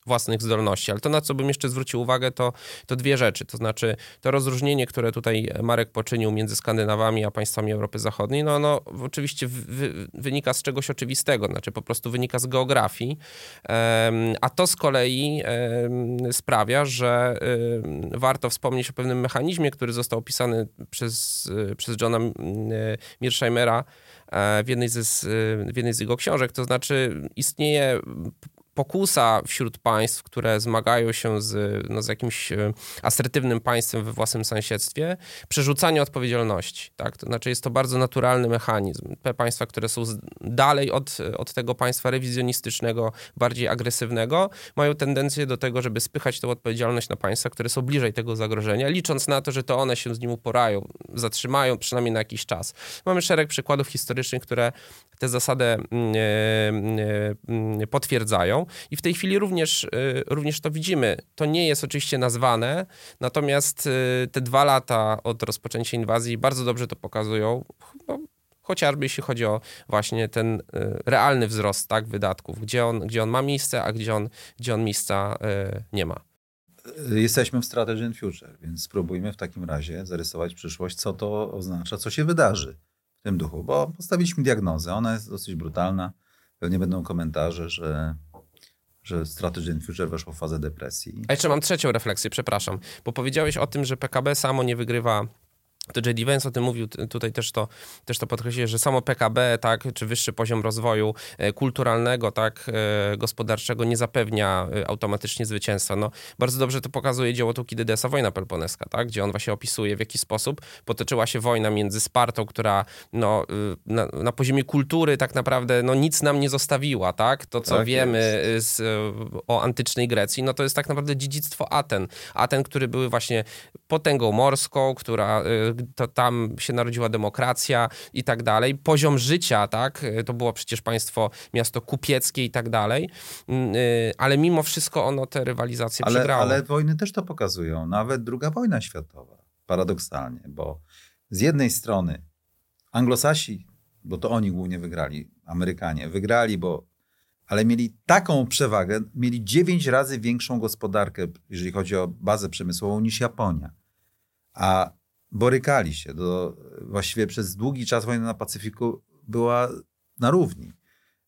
własnych zdolności. Ale to, na co bym jeszcze zwrócił uwagę, to, to dwie rzeczy. To znaczy to rozróżnienie, które tutaj Marek poczynił między Skandynawami a państwami Europy Zachodniej, no, no oczywiście wy, wynika z czegoś oczywistego, znaczy po prostu wynika z geografii, a to z kolei sprawia, że warto wspomnieć o pewnym mechanizmie, który został opisany przez, przez Johna Mearsheimera e, w jednej, z, w jednej z jego książek, to znaczy istnieje pokusa wśród państw, które zmagają się z, no, z jakimś e, asertywnym państwem we własnym sąsiedztwie, przerzucanie odpowiedzialności. Tak? To znaczy jest to bardzo naturalny mechanizm. Te państwa, które są dalej od, od tego państwa rewizjonistycznego, bardziej agresywnego, mają tendencję do tego, żeby spychać tę odpowiedzialność na państwa, które są bliżej tego zagrożenia, licząc na to, że to one się z nim uporają, zatrzymają przynajmniej na jakiś czas. Mamy szereg przykładów historycznych, które tę zasadę mm, I w tej chwili również, e, również to widzimy. To nie jest oczywiście nazwane, natomiast e, te dwa lata od rozpoczęcia inwazji bardzo dobrze to pokazują. No, chociażby jeśli chodzi o właśnie ten realny wzrost tak, wydatków, gdzie on, gdzie on ma miejsce, a gdzie on, gdzie on miejsca nie ma. Jesteśmy w Strategy and Future, więc spróbujmy w takim razie zarysować przyszłość, co to oznacza, co się wydarzy w tym duchu, bo postawiliśmy diagnozę. Ona jest dosyć brutalna. Pewnie będą komentarze, że, że Strategy and Future weszło w fazę depresji. A jeszcze mam trzecią refleksję, przepraszam, bo powiedziałeś o tym, że PKB samo nie wygrywa to J.D. Vance o tym mówił, tutaj też to, też to podkreślił, że samo PKB, tak, czy wyższy poziom rozwoju e, kulturalnego, tak, e, gospodarczego nie zapewnia e, automatycznie zwycięstwa. No, bardzo dobrze to pokazuje dzieło Tukidydesa, wojna peloponeska, tak, gdzie on właśnie opisuje, w jaki sposób potoczyła się wojna między Spartą, która no, na, na poziomie kultury tak naprawdę no, nic nam nie zostawiła, tak, to co tak wiemy z, o antycznej Grecji, no to jest tak naprawdę dziedzictwo Aten. Aten, które były właśnie potęgą morską, która to tam się narodziła demokracja i tak dalej. Poziom życia, tak, to było przecież państwo, miasto kupieckie i tak dalej, mm, y, ale mimo wszystko ono te rywalizacje ale, przegrało. Ale wojny też to pokazują, nawet druga wojna światowa. paradoksalnie, bo z jednej strony Anglosasi, bo to oni głównie wygrali, Amerykanie, wygrali, bo ale mieli taką przewagę, mieli 9 razy większą gospodarkę, jeżeli chodzi o bazę przemysłową, niż Japonia. A borykali się. Do, właściwie przez długi czas wojna na Pacyfiku była na równi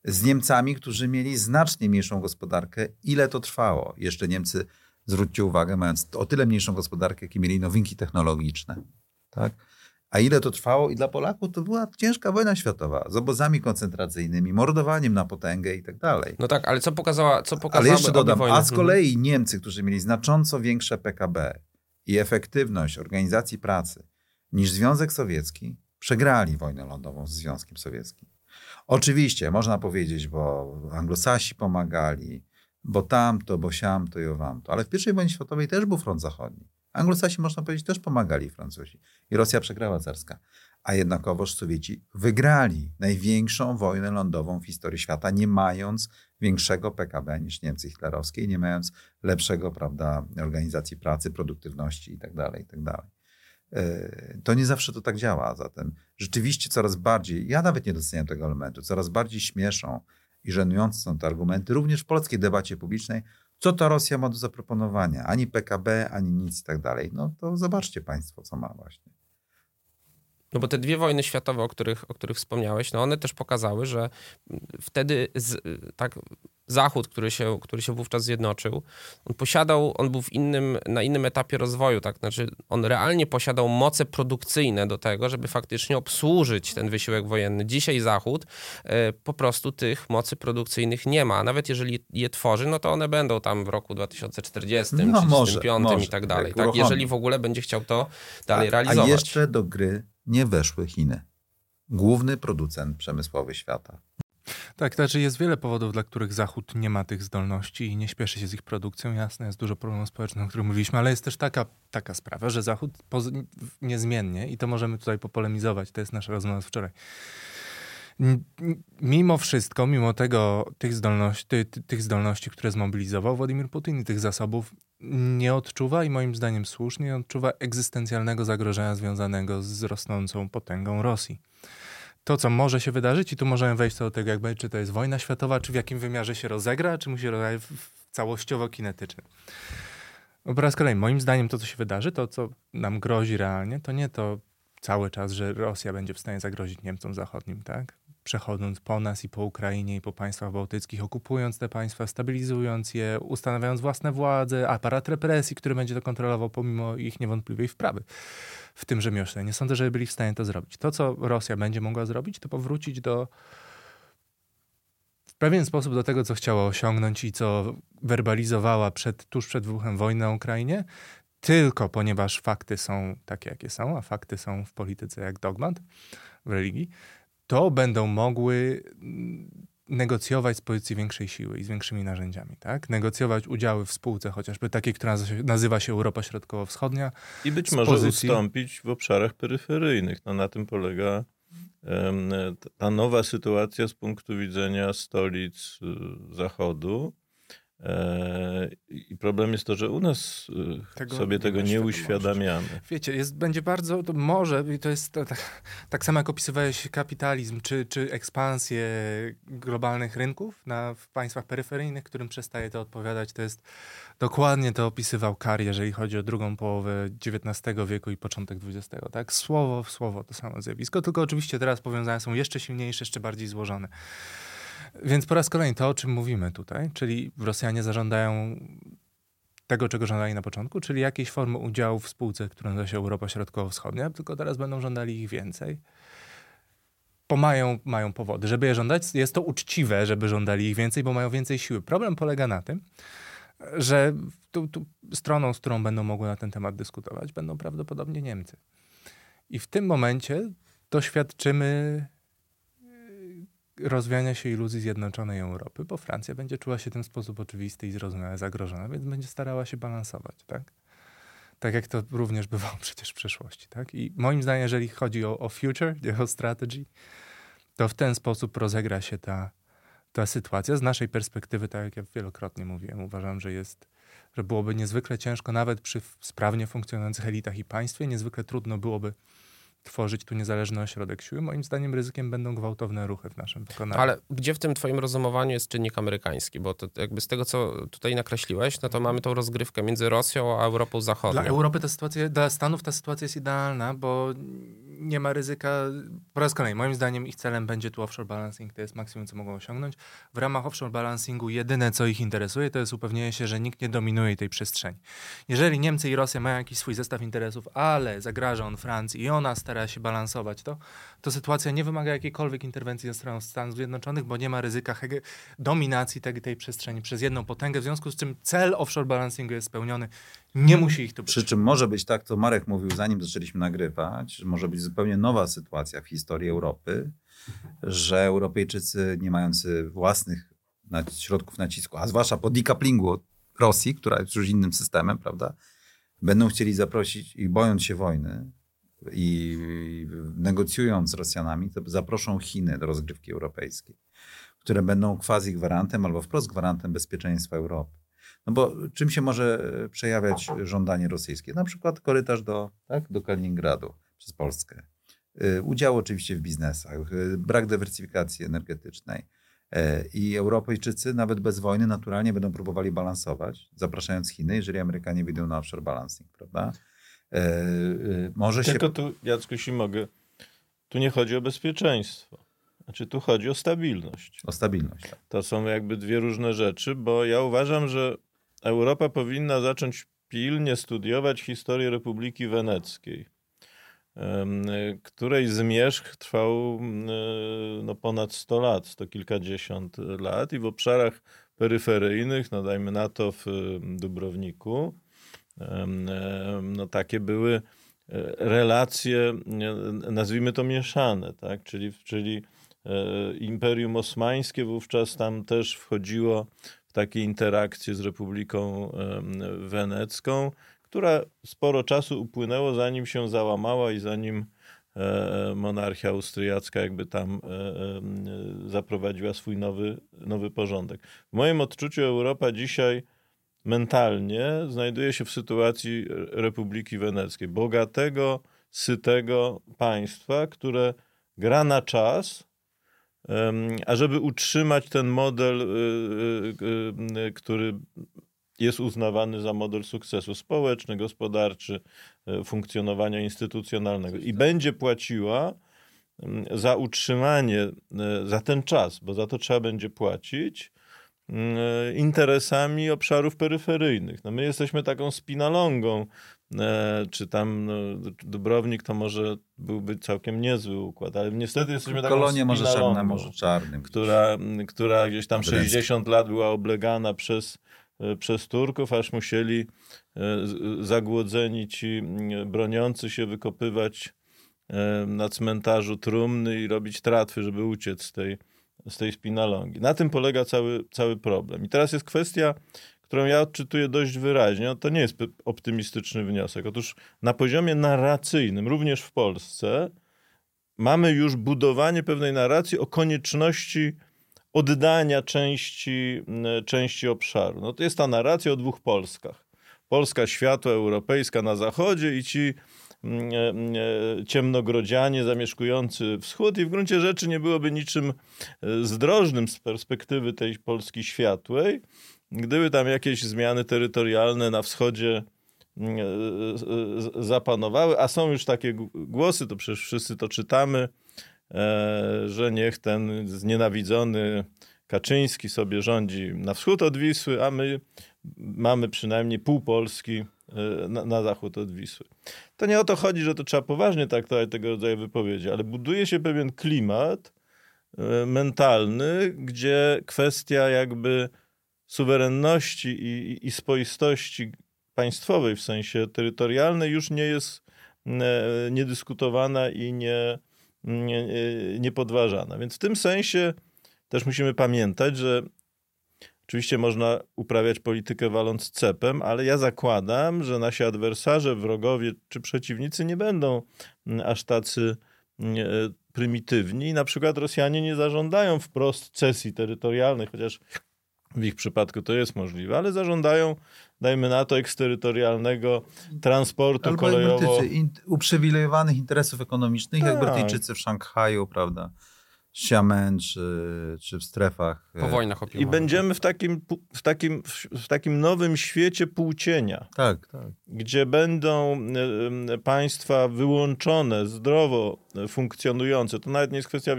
z Niemcami, którzy mieli znacznie mniejszą gospodarkę. Ile to trwało? Jeszcze Niemcy, zwróćcie uwagę, mając o tyle mniejszą gospodarkę, jakie mieli nowinki technologiczne. Tak? A ile to trwało? I dla Polaków to była ciężka wojna światowa z obozami koncentracyjnymi, mordowaniem na potęgę i tak dalej. No tak, ale co pokazała, co pokazała Ale jeszcze dodam, a z kolei Niemcy, którzy mieli znacząco większe PKB i efektywność organizacji pracy niż Związek Sowiecki, przegrali wojnę lądową z Związkiem Sowieckim. Oczywiście, można powiedzieć, bo Anglosasi pomagali, bo tamto, bo siamto i owamto, ale w I wojnie światowej też był front zachodni. Anglosasi, można powiedzieć, też pomagali Francuzi. I Rosja przegrała carska. A jednakowoż Sowieci wygrali największą wojnę lądową w historii świata, nie mając większego PKB niż Niemcy hitlerowskie, nie mając lepszego, prawda, organizacji pracy, produktywności itd., tak itd. Tak e, to nie zawsze to tak działa. Zatem rzeczywiście coraz bardziej, ja nawet nie doceniam tego elementu, coraz bardziej śmieszą i żenujące są te argumenty, również w polskiej debacie publicznej, co to Rosja ma do zaproponowania? Ani PKB, ani nic i tak dalej. No to zobaczcie Państwo, co ma właśnie. No bo te dwie wojny światowe, o których, o których wspomniałeś, no one też pokazały, że wtedy z, tak Zachód, który się, który się wówczas zjednoczył, on posiadał, on był w innym, na innym etapie rozwoju, tak? Znaczy on realnie posiadał moce produkcyjne do tego, żeby faktycznie obsłużyć ten wysiłek wojenny. Dzisiaj Zachód e, po prostu tych mocy produkcyjnych nie ma. Nawet jeżeli je tworzy, no to one będą tam w roku 2040, no, 2035 i tak dalej. Tak, tak? Jeżeli w ogóle będzie chciał to dalej a, realizować. A jeszcze do gry nie weszły Chiny. Główny producent przemysłowy świata. Tak, znaczy jest wiele powodów, dla których Zachód nie ma tych zdolności i nie śpieszy się z ich produkcją. Jasne, jest dużo problemów społecznych, o których mówiliśmy, ale jest też taka, taka sprawa, że Zachód niezmiennie, i to możemy tutaj popolemizować, to jest nasza rozmowa z wczoraj, mimo wszystko, mimo tego, tych zdolności, ty, tych zdolności, które zmobilizował Władimir Putin i tych zasobów, nie odczuwa i moim zdaniem słusznie nie odczuwa egzystencjalnego zagrożenia związanego z rosnącą potęgą Rosji. To, co może się wydarzyć, i tu możemy wejść do tego, jakby, czy to jest wojna światowa, czy w jakim wymiarze się rozegra, czy musi rozegrać całościowo kinetycznym. No po raz kolejny, moim zdaniem to, co się wydarzy, to, co nam grozi realnie, to nie to cały czas, że Rosja będzie w stanie zagrozić Niemcom Zachodnim, tak? Przechodząc po nas i po Ukrainie i po państwach bałtyckich, okupując te państwa, stabilizując je, ustanawiając własne władze, aparat represji, który będzie to kontrolował pomimo ich niewątpliwej wprawy w tym rzemiośle. Nie sądzę, że byli w stanie to zrobić. To, co Rosja będzie mogła zrobić, to powrócić do w pewien sposób do tego, co chciała osiągnąć i co werbalizowała przed, tuż przed wybuchem wojny na Ukrainie, tylko ponieważ fakty są takie, jakie są, a fakty są w polityce jak dogmat w religii, to będą mogły mm, negocjować z pozycji większej siły i z większymi narzędziami, tak? Negocjować udziały w spółce, chociażby takiej, która nazywa się Europa Środkowo-Wschodnia. I być może pozycji... ustąpić w obszarach peryferyjnych. No, na tym polega um, ta nowa sytuacja z punktu widzenia stolic y, Zachodu. E, I problem jest to, że u nas e, tego sobie tego nie uświadamiamy. Wiecie, jest, będzie bardzo, to może, i to jest tak, tak samo jak opisywałeś kapitalizm, czy, czy ekspansję globalnych rynków na, w państwach peryferyjnych, którym przestaje to odpowiadać, to jest dokładnie to opisywał Kar, jeżeli chodzi o drugą połowę XIX wieku i początek XX. Tak? Słowo w słowo to samo zjawisko, tylko oczywiście teraz powiązania są jeszcze silniejsze, jeszcze bardziej złożone. Więc po raz kolejny to, o czym mówimy tutaj, czyli Rosjanie zażądają tego, czego żądali na początku, czyli jakiejś formy udziału w spółce, która nazywa się Europa Środkowo-Wschodnia, tylko teraz będą żądali ich więcej. Bo mają, mają powody, żeby je żądać. Jest to uczciwe, żeby żądali ich więcej, bo mają więcej siły. Problem polega na tym, że tu, tu stroną, z którą będą mogły na ten temat dyskutować, będą prawdopodobnie Niemcy. I w tym momencie doświadczymy rozwiania się iluzji zjednoczonej Europy, bo Francja będzie czuła się w ten sposób oczywisty i zrozumiale zagrożona, więc będzie starała się balansować, tak? Tak jak to również bywało przecież w przeszłości, tak? I moim zdaniem, jeżeli chodzi o, o future, o strategy, to w ten sposób rozegra się ta, ta sytuacja. Z naszej perspektywy, tak jak ja wielokrotnie mówiłem, uważam, że jest że byłoby niezwykle ciężko, nawet przy sprawnie funkcjonujących elitach i państwie, niezwykle trudno byłoby tworzyć tu niezależny ośrodek siły. Moim zdaniem ryzykiem będą gwałtowne ruchy w naszym wykonaniu. Ale gdzie w tym twoim rozumowaniu jest czynnik amerykański? Bo to jakby z tego, co tutaj nakreśliłeś, no to mamy tą rozgrywkę między Rosją a Europą Zachodnią. Dla Europy ta sytuacja, dla Stanów ta sytuacja jest idealna, bo nie ma ryzyka. Po raz kolejny, moim zdaniem ich celem będzie tu offshore balancing, to jest maksimum, co mogą osiągnąć. W ramach offshore balancingu jedyne, co ich interesuje, to jest upewnienie się, że nikt nie dominuje tej przestrzeni. Jeżeli Niemcy i Rosja mają jakiś swój zestaw interesów, ale zagraża on Francji i ona stara się balansować to, to sytuacja nie wymaga jakiejkolwiek interwencji ze strony Stanów Zjednoczonych, bo nie ma ryzyka dominacji tej, tej przestrzeni przez jedną potęgę, w związku z czym cel offshore balancingu jest spełniony. Nie musi ich tu być. Przy czym może być tak, co Marek mówił, zanim zaczęliśmy nagrywać, że może być zupełnie nowa sytuacja w historii Europy, że Europejczycy nie mający własnych środków nacisku, a zwłaszcza po decouplingu od Rosji, która jest już innym systemem, prawda, będą chcieli zaprosić i bojąc się wojny i negocjując z Rosjanami, to zaproszą Chiny do rozgrywki europejskiej, które będą quasi gwarantem albo wprost gwarantem bezpieczeństwa Europy. No bo czym się może przejawiać żądanie rosyjskie? Na przykład korytarz do, tak, do Kaliningradu przez Polskę. Y, udział oczywiście w biznesach, y, brak dywersyfikacji energetycznej. I Europejczycy nawet bez wojny naturalnie będą próbowali balansować, zapraszając Chiny, jeżeli Amerykanie wyjdą na offshore balancing, prawda? Może Tylko się... tu, Jacku, jeśli mogę, tu nie chodzi o bezpieczeństwo. Znaczy tu chodzi o stabilność. O stabilność. Tak. To są jakby dwie różne rzeczy, bo ja uważam, że Europa powinna zacząć pilnie studiować historię Republiki Weneckiej, której zmierzch trwał no, ponad 100 lat, sto kilkadziesiąt lat i w obszarach peryferyjnych, no dajmy na to w Dubrowniku, no takie były e, relacje, nazwijmy to mieszane, tak? czyli, czyli e, Imperium Osmańskie wówczas tam też wchodziło takie interakcje z Republiką Wenecką, która sporo czasu upłynęło, zanim się załamała i zanim e, monarchia austriacka jakby tam zaprowadziła swój nowy, nowy porządek. W moim odczuciu Europa dzisiaj mentalnie znajduje się w sytuacji Republiki Weneckiej, bogatego, sytego państwa, które gra na czas, a żeby utrzymać ten model, y, y, y, który jest uznawany za model sukcesu społeczny, gospodarczy, funkcjonowania instytucjonalnego. I będzie płaciła za utrzymanie, za ten czas, bo za to trzeba będzie płacić, interesami obszarów peryferyjnych. No my jesteśmy taką spinalongą E, czy tam no, Dubrownik to może byłby całkiem niezły układ, ale niestety jesteśmy taką Kolonia Morze Czarne, Morze Czarnym. Która, która gdzieś tam 60 lat była oblegana przez, e, przez Turków, aż musieli e, zagłodzeni ci broniący się wykopywać na cmentarzu trumny i robić tratwy, żeby uciec z tej, z tej spinalongi. Na tym polega cały, cały problem. I teraz jest kwestia którą ja odczytuję dość wyraźnie, no to nie jest optymistyczny wniosek. Otóż na poziomie narracyjnym, również w Polsce, mamy już budowanie pewnej narracji o konieczności oddania części, części obszaru. No to jest ta narracja o dwóch Polskach. Polska światła europejska na zachodzie i ci ciemnogrodzianie zamieszkujący wschód i w gruncie rzeczy nie byłoby niczym e, zdrożnym z perspektywy tej Polski światłej, gdyby tam jakieś zmiany terytorialne na wschodzie mm, e, e, zapanowały, a są już takie głosy, to przecież wszyscy to czytamy, e, że niech ten znienawidzony Kaczyński sobie rządzi na wschód od Wisły, a my mamy przynajmniej pół Polski na, na, zachód od Wisły. To nie o to chodzi, że to trzeba poważnie traktować tego rodzaju wypowiedzi, ale buduje się pewien klimat mentalny, gdzie kwestia jakby suwerenności i, i spoistości państwowej w sensie terytorialnej już nie jest e, niedyskutowana i nie, nie, niepodważana. Więc w tym sensie też musimy pamiętać, że oczywiście można uprawiać politykę waląc cepem, ale ja zakładam, że nasi adwersarze, wrogowie czy przeciwnicy nie będą aż tacy prymitywni. Na przykład Rosjanie nie zażądają wprost cesji terytorialnej, chociaż w ich przypadku to jest możliwe, ale zażądają, dajmy na to, eksterytorialnego transportu Albo kolejowo. Brytyjcy, in, uprzywilejowanych interesów ekonomicznych, jak Tak. Brytyjczycy w Szanghaju, prawda? Xiamen, czy, czy w strefach. Po e, wojnach I opiumowych. będziemy w takim, w, takim, w takim nowym świecie półcienia, Tak, tak. gdzie będą e, e, państwa wyłączone, zdrowo funkcjonujące. To nawet nie jest kwestia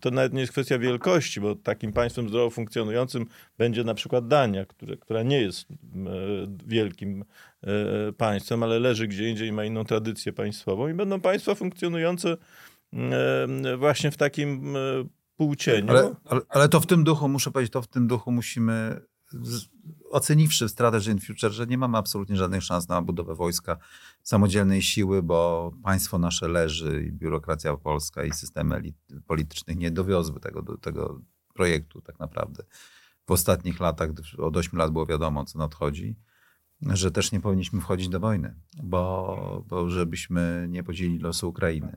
to nawet nie jest kwestia wielkości, bo takim państwem zdrowo funkcjonującym będzie na przykład Dania, które, która nie jest wielkim państwem, ale leży gdzie indziej i ma inną tradycję państwową i będą państwa funkcjonujące właśnie w takim e, półcieniu. Ale, ale, ale to w tym duchu, muszę powiedzieć, to w tym duchu musimy, oceniwszy w Strategy in Future, że nie mamy absolutnie żadnych szans na budowę wojska, samodzielnej siły, bo państwo nasze leży i biurokracja polska i systemy politycznych nie dowiozły tego, tego projektu tak naprawdę. W ostatnich latach, od 8 lat było wiadomo, co nadchodzi, że też nie powinniśmy wchodzić do wojny, bo, bo żebyśmy nie podzielili losu Ukrainy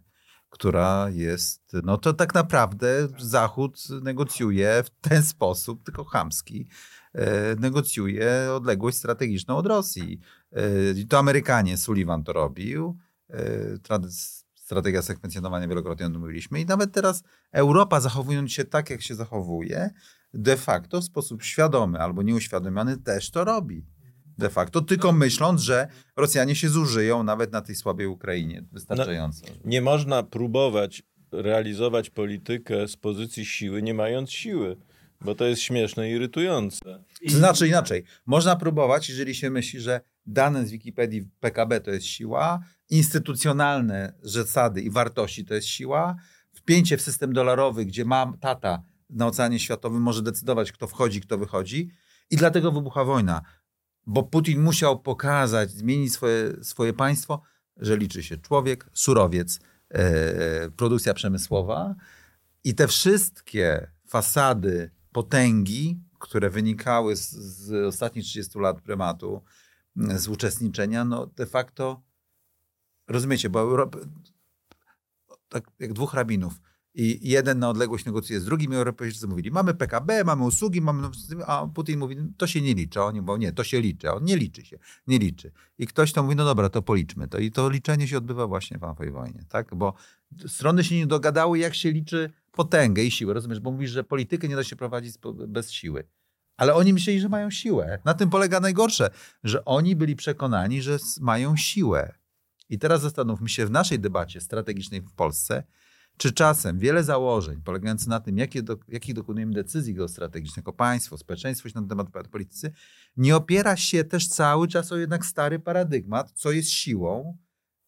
która jest, no to tak naprawdę Zachód negocjuje w ten sposób, tylko chamski, e, negocjuje odległość strategiczną od Rosji. E, I to Amerykanie, Sullivan to robił, e, strategia sekwencjonowania, wielokrotnie o tym mówiliśmy i nawet teraz Europa zachowując się tak, jak się zachowuje, de facto w sposób świadomy albo nieuświadomiony też to robi. De facto, tylko myśląc, że Rosjanie się zużyją nawet na tej słabej Ukrainie wystarczająco. Nie można próbować realizować politykę z pozycji siły, nie mając siły, bo to jest śmieszne i irytujące. Znaczy inaczej. Można próbować, jeżeli się myśli, że dane z Wikipedii PKB to jest siła, instytucjonalne zasady i wartości to jest siła, wpięcie w system dolarowy, gdzie mam tata na Oceanie Światowym może decydować, kto wchodzi, kto wychodzi. I dlatego wybucha wojna. Bo Putin musiał pokazać, zmienić swoje, swoje państwo, że liczy się człowiek, surowiec, e, produkcja przemysłowa. I te wszystkie fasady potęgi, które wynikały z, z ostatnich 30 lat prymatu, z uczestniczenia, no de facto, rozumiecie, bo Europa, tak jak dwóch rabinów i jeden na odległość negocjuje z drugim i Europejczycy mówili, mamy PKB, mamy usługi, mamy, a Putin mówi, to się nie liczy, a oni mówią, nie, to się liczy, on nie liczy się, nie liczy. I ktoś to mówi, no dobra, to policzmy to. I to liczenie się odbywa właśnie w tej wojnie, tak? Bo strony się nie dogadały, jak się liczy potęgę i siłę, rozumiesz? Bo mówisz, że politykę nie da się prowadzić bez siły. Ale oni myśleli, że mają siłę. Na tym polega najgorsze, że oni byli przekonani, że mają siłę. I teraz zastanówmy się w naszej debacie strategicznej w Polsce, czy czasem wiele założeń polegających na tym, jakie do, jakich dokonujemy decyzji geostrategicznych jako państwo, społeczeństwo na temat politycy, nie opiera się też cały czas o jednak stary paradygmat, co jest siłą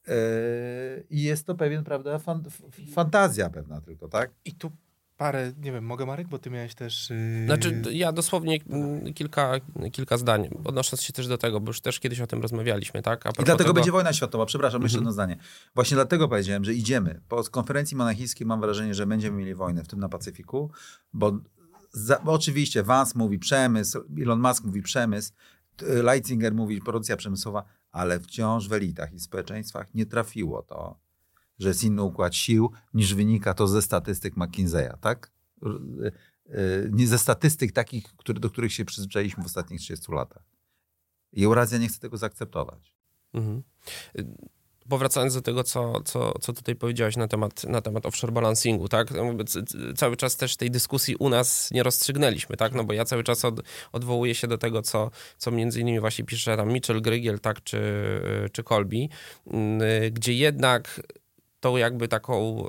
yy, i jest to pewien, prawda, fan, fantazja pewna tylko, tak? I tu parę, nie wiem, mogę Marek, bo ty miałeś też... Yy... Znaczy, ja dosłownie kilka, kilka zdań, odnosząc się też do tego, bo już też kiedyś o tym rozmawialiśmy, tak? I dlatego tego... będzie wojna światowa, przepraszam, jeszcze jedno zdanie. Właśnie dlatego powiedziałem, że idziemy. Po konferencji monachijskiej mam wrażenie, że będziemy mieli wojnę, w tym na Pacyfiku, bo, za, bo oczywiście Vance mówi przemysł, Elon Musk mówi przemysł, Leitzinger mówi produkcja przemysłowa, ale wciąż w elitach i społeczeństwach nie trafiło to, że jest inny układ sił, niż wynika to ze statystyk McKinseya, tak? Nie ze statystyk takich, które, do których się przyzwyczailiśmy w ostatnich 30 latach. I Eurazja nie chce tego zaakceptować. Mhm. Powracając do tego, co, co, co tutaj powiedziałeś na temat, na temat offshore balancingu, tak? Cały czas też tej dyskusji u nas nie rozstrzygnęliśmy, tak? No bo ja cały czas od, odwołuję się do tego, co, co między innymi właśnie pisze tam Mitchell Grygiel, tak? Czy, czy Colby, gdzie jednak tą jakby taką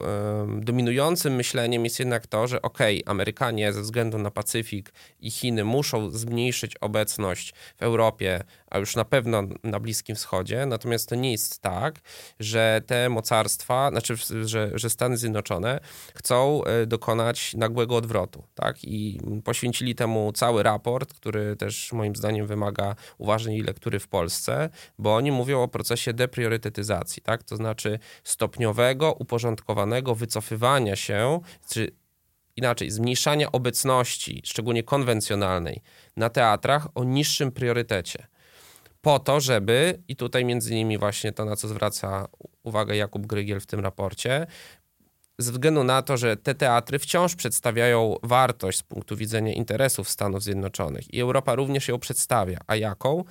dominującym myśleniem jest jednak to, że okej, okay, Amerykanie ze względu na Pacyfik i Chiny muszą zmniejszyć obecność w Europie, a już na pewno na Bliskim Wschodzie, natomiast to nie jest tak, że te mocarstwa, znaczy, że, że Stany Zjednoczone chcą dokonać nagłego odwrotu, tak? I poświęcili temu cały raport, który też moim zdaniem wymaga uważnej lektury w Polsce, bo oni mówią o procesie depriorytetyzacji, tak? To znaczy stopniowe uporządkowanego wycofywania się, czy inaczej, zmniejszania obecności, szczególnie konwencjonalnej, na teatrach o niższym priorytecie. Po to, żeby, i tutaj między innymi właśnie to, na co zwraca uwagę Jakub Grygiel w tym raporcie, ze względu na to, że te teatry wciąż przedstawiają wartość z punktu widzenia interesów Stanów Zjednoczonych i Europa również ją przedstawia. A jaką?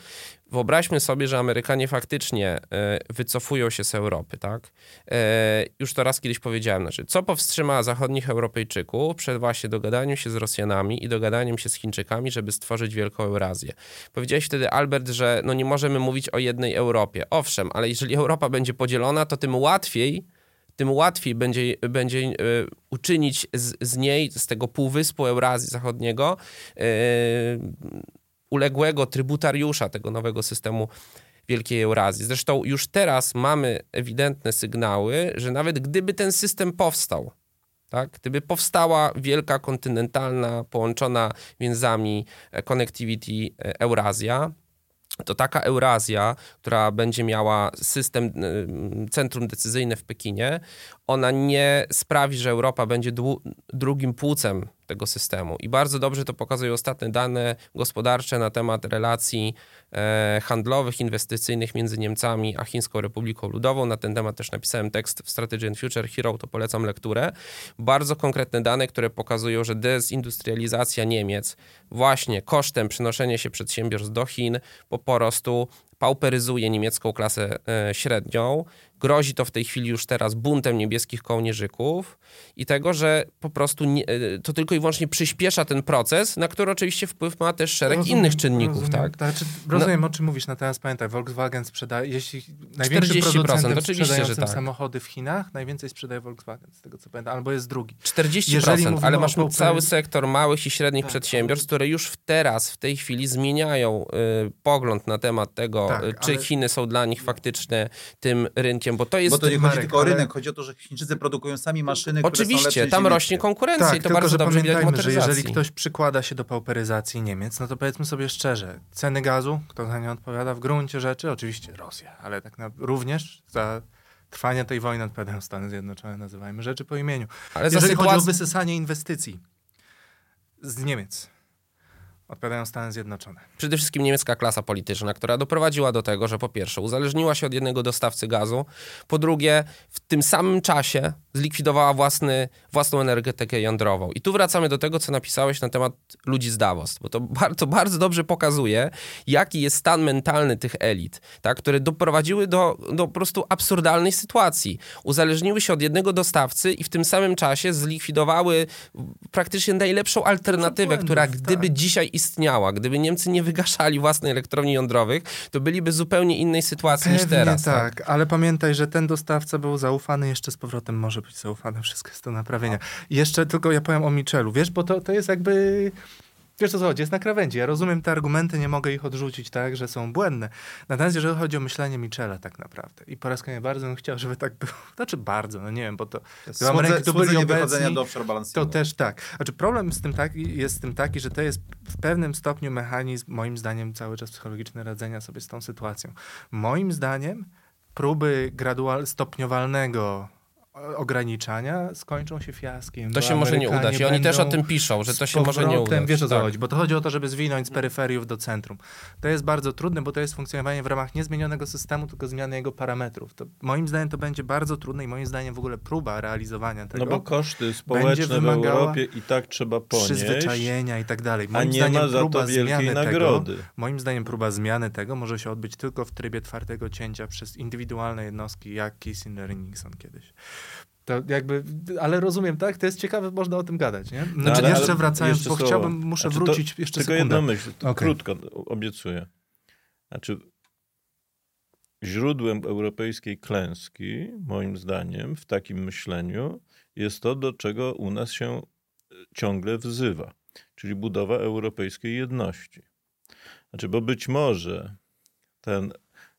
Wyobraźmy sobie, że Amerykanie faktycznie e, wycofują się z Europy, tak? E, już to raz kiedyś powiedziałem, znaczy, co powstrzyma zachodnich Europejczyków przed właśnie dogadaniem się z Rosjanami i dogadaniem się z Chińczykami, żeby stworzyć Wielką Eurazję? Powiedziałeś wtedy, Albert, że no nie możemy mówić o jednej Europie. Owszem, ale jeżeli Europa będzie podzielona, to tym łatwiej tym łatwiej będzie, będzie y, uczynić z, z, niej, z tego półwyspu Eurazji Zachodniego, y, uległego trybutariusza tego nowego systemu Wielkiej Eurazji. Zresztą już teraz mamy ewidentne sygnały, że nawet gdyby ten system powstał, tak? Gdyby powstała wielka kontynentalna, połączona więzami e, connectivity e, Eurazja, to taka Eurazja, która będzie miała system, y, centrum decyzyjne w Pekinie, ona nie sprawi, że Europa będzie drugim płucem tego systemu. I bardzo dobrze to pokazują ostatnie dane gospodarcze na temat relacji e, handlowych, inwestycyjnych między Niemcami a Chińską Republiką Ludową. Na ten temat też napisałem tekst w Strategy and Future Hero, to polecam lekturę. Bardzo konkretne dane, które pokazują, że dezindustrializacja Niemiec właśnie kosztem przenoszenia się przedsiębiorstw do Chin po prostu pauperyzuje niemiecką klasę e, średnią. Grozi to w tej chwili już teraz buntem niebieskich kołnierzyków i tego, że po prostu nie, e, to tylko i wyłącznie przyspiesza ten proces, na który oczywiście wpływ ma też szereg rozumiem, innych czynników. Rozumiem, tak? tak czy, rozumiem no, o czym mówisz, natomiast pamiętaj, Volkswagen sprzedaje, jeśli największym producentem sprzedającym tak. samochody w Chinach, najwięcej sprzedaje Volkswagen, z tego co pamiętam, albo jest drugi. 40%, ale masz cały sektor małych i średnich tak, przedsiębiorstw, które już teraz, w tej chwili zmieniają y, pogląd na temat tego, tak, czy ale... Chiny są dla nich faktycznie tym rynkiem, bo to jest... Bo to nie chodzi tylko o rynek, chodzi o to, że Chińczycy produkują sami maszyny, Oczywiście, tam rośnie konkurencja tak, i to tylko, bardzo że dobrze widać że jeżeli ktoś przykłada się do pauperyzacji Niemiec, no to powiedzmy sobie szczerze, ceny gazu, kto za nie odpowiada w gruncie rzeczy, oczywiście Rosja, ale tak na, również za trwanie tej wojny odpowiadają Stany Zjednoczone, nazywajmy rzeczy po imieniu. Ale jeżeli sytuac... chodzi o wysysanie inwestycji z Niemiec, odpowiadają Stany Zjednoczone. Przede wszystkim niemiecka klasa polityczna, która doprowadziła do tego, że po pierwsze uzależniła się od jednego dostawcy gazu, po drugie w tym samym czasie zlikwidowała własny, własną energetykę jądrową. I tu wracamy do tego, co napisałeś na temat ludzi z Davos, bo to bardzo, bardzo dobrze pokazuje, jaki jest stan mentalny tych elit, tak, które doprowadziły do, do po prostu absurdalnej sytuacji. Uzależniły się od jednego dostawcy i w tym samym czasie zlikwidowały praktycznie najlepszą alternatywę, która gdyby tak. dzisiaj istniała, gdyby Niemcy nie wygaszali własnej elektrowni jądrowych, to byliby w zupełnie innej sytuacji Pewnie niż teraz. Tak, tak, ale pamiętaj, że ten dostawca był zaufany, jeszcze z powrotem może być zaufany, wszystko jest do naprawienia. Jeszcze tylko ja powiem o Michelu, wiesz, bo to, to jest jakby Wiesz co chodzi, jest na krawędzi. Ja rozumiem te argumenty, nie mogę ich odrzucić tak, że są błędne. Natomiast jeżeli chodzi o myślenie Michela tak naprawdę i po raz kolejny bardzo bym chciał, żeby tak było. Znaczy bardzo, no nie wiem, bo to... Słodze, to byli obecni, do offshore To też tak. Znaczy problem z tym taki, jest z tym taki, że to jest w pewnym stopniu mechanizm, moim zdaniem, cały czas psychologiczny radzenia sobie z tą sytuacją. Moim zdaniem próby gradual, stopniowalnego ograniczania skończą się fiaskiem. To się może nie udać i oni też o tym piszą, że to się może nie udać. Wiesz o co tak. chodzi, bo to chodzi o to, żeby zwinąć z peryferiów do centrum. To jest bardzo trudne, bo to jest funkcjonowanie w ramach niezmienionego systemu, tylko zmiany jego parametrów. To, moim zdaniem to będzie bardzo trudne i moim zdaniem w ogóle próba realizowania tego. No bo koszty społeczne w Europie i tak trzeba ponieść. Przyzwyczajenia i tak dalej. Moim a nie ma za to wielkiej nagrody. Tego, moim zdaniem próba zmiany tego może się odbyć tylko w trybie twardego cięcia przez indywidualne jednostki, jak Kissinger i Nixon kiedyś. To jakby, ale rozumiem, tak? To jest ciekawe, można o tym gadać, nie? No, znaczy, ale, jeszcze wracając, jeszcze bo słowo. chciałbym, muszę znaczy, wrócić to, jeszcze tylko sekundę. jedną myśl, okay. krótko obiecuję. Znaczy, źródłem europejskiej klęski, moim zdaniem, w takim myśleniu, jest to, do czego u nas się ciągle wzywa, czyli budowa europejskiej jedności. Znaczy, bo być może ten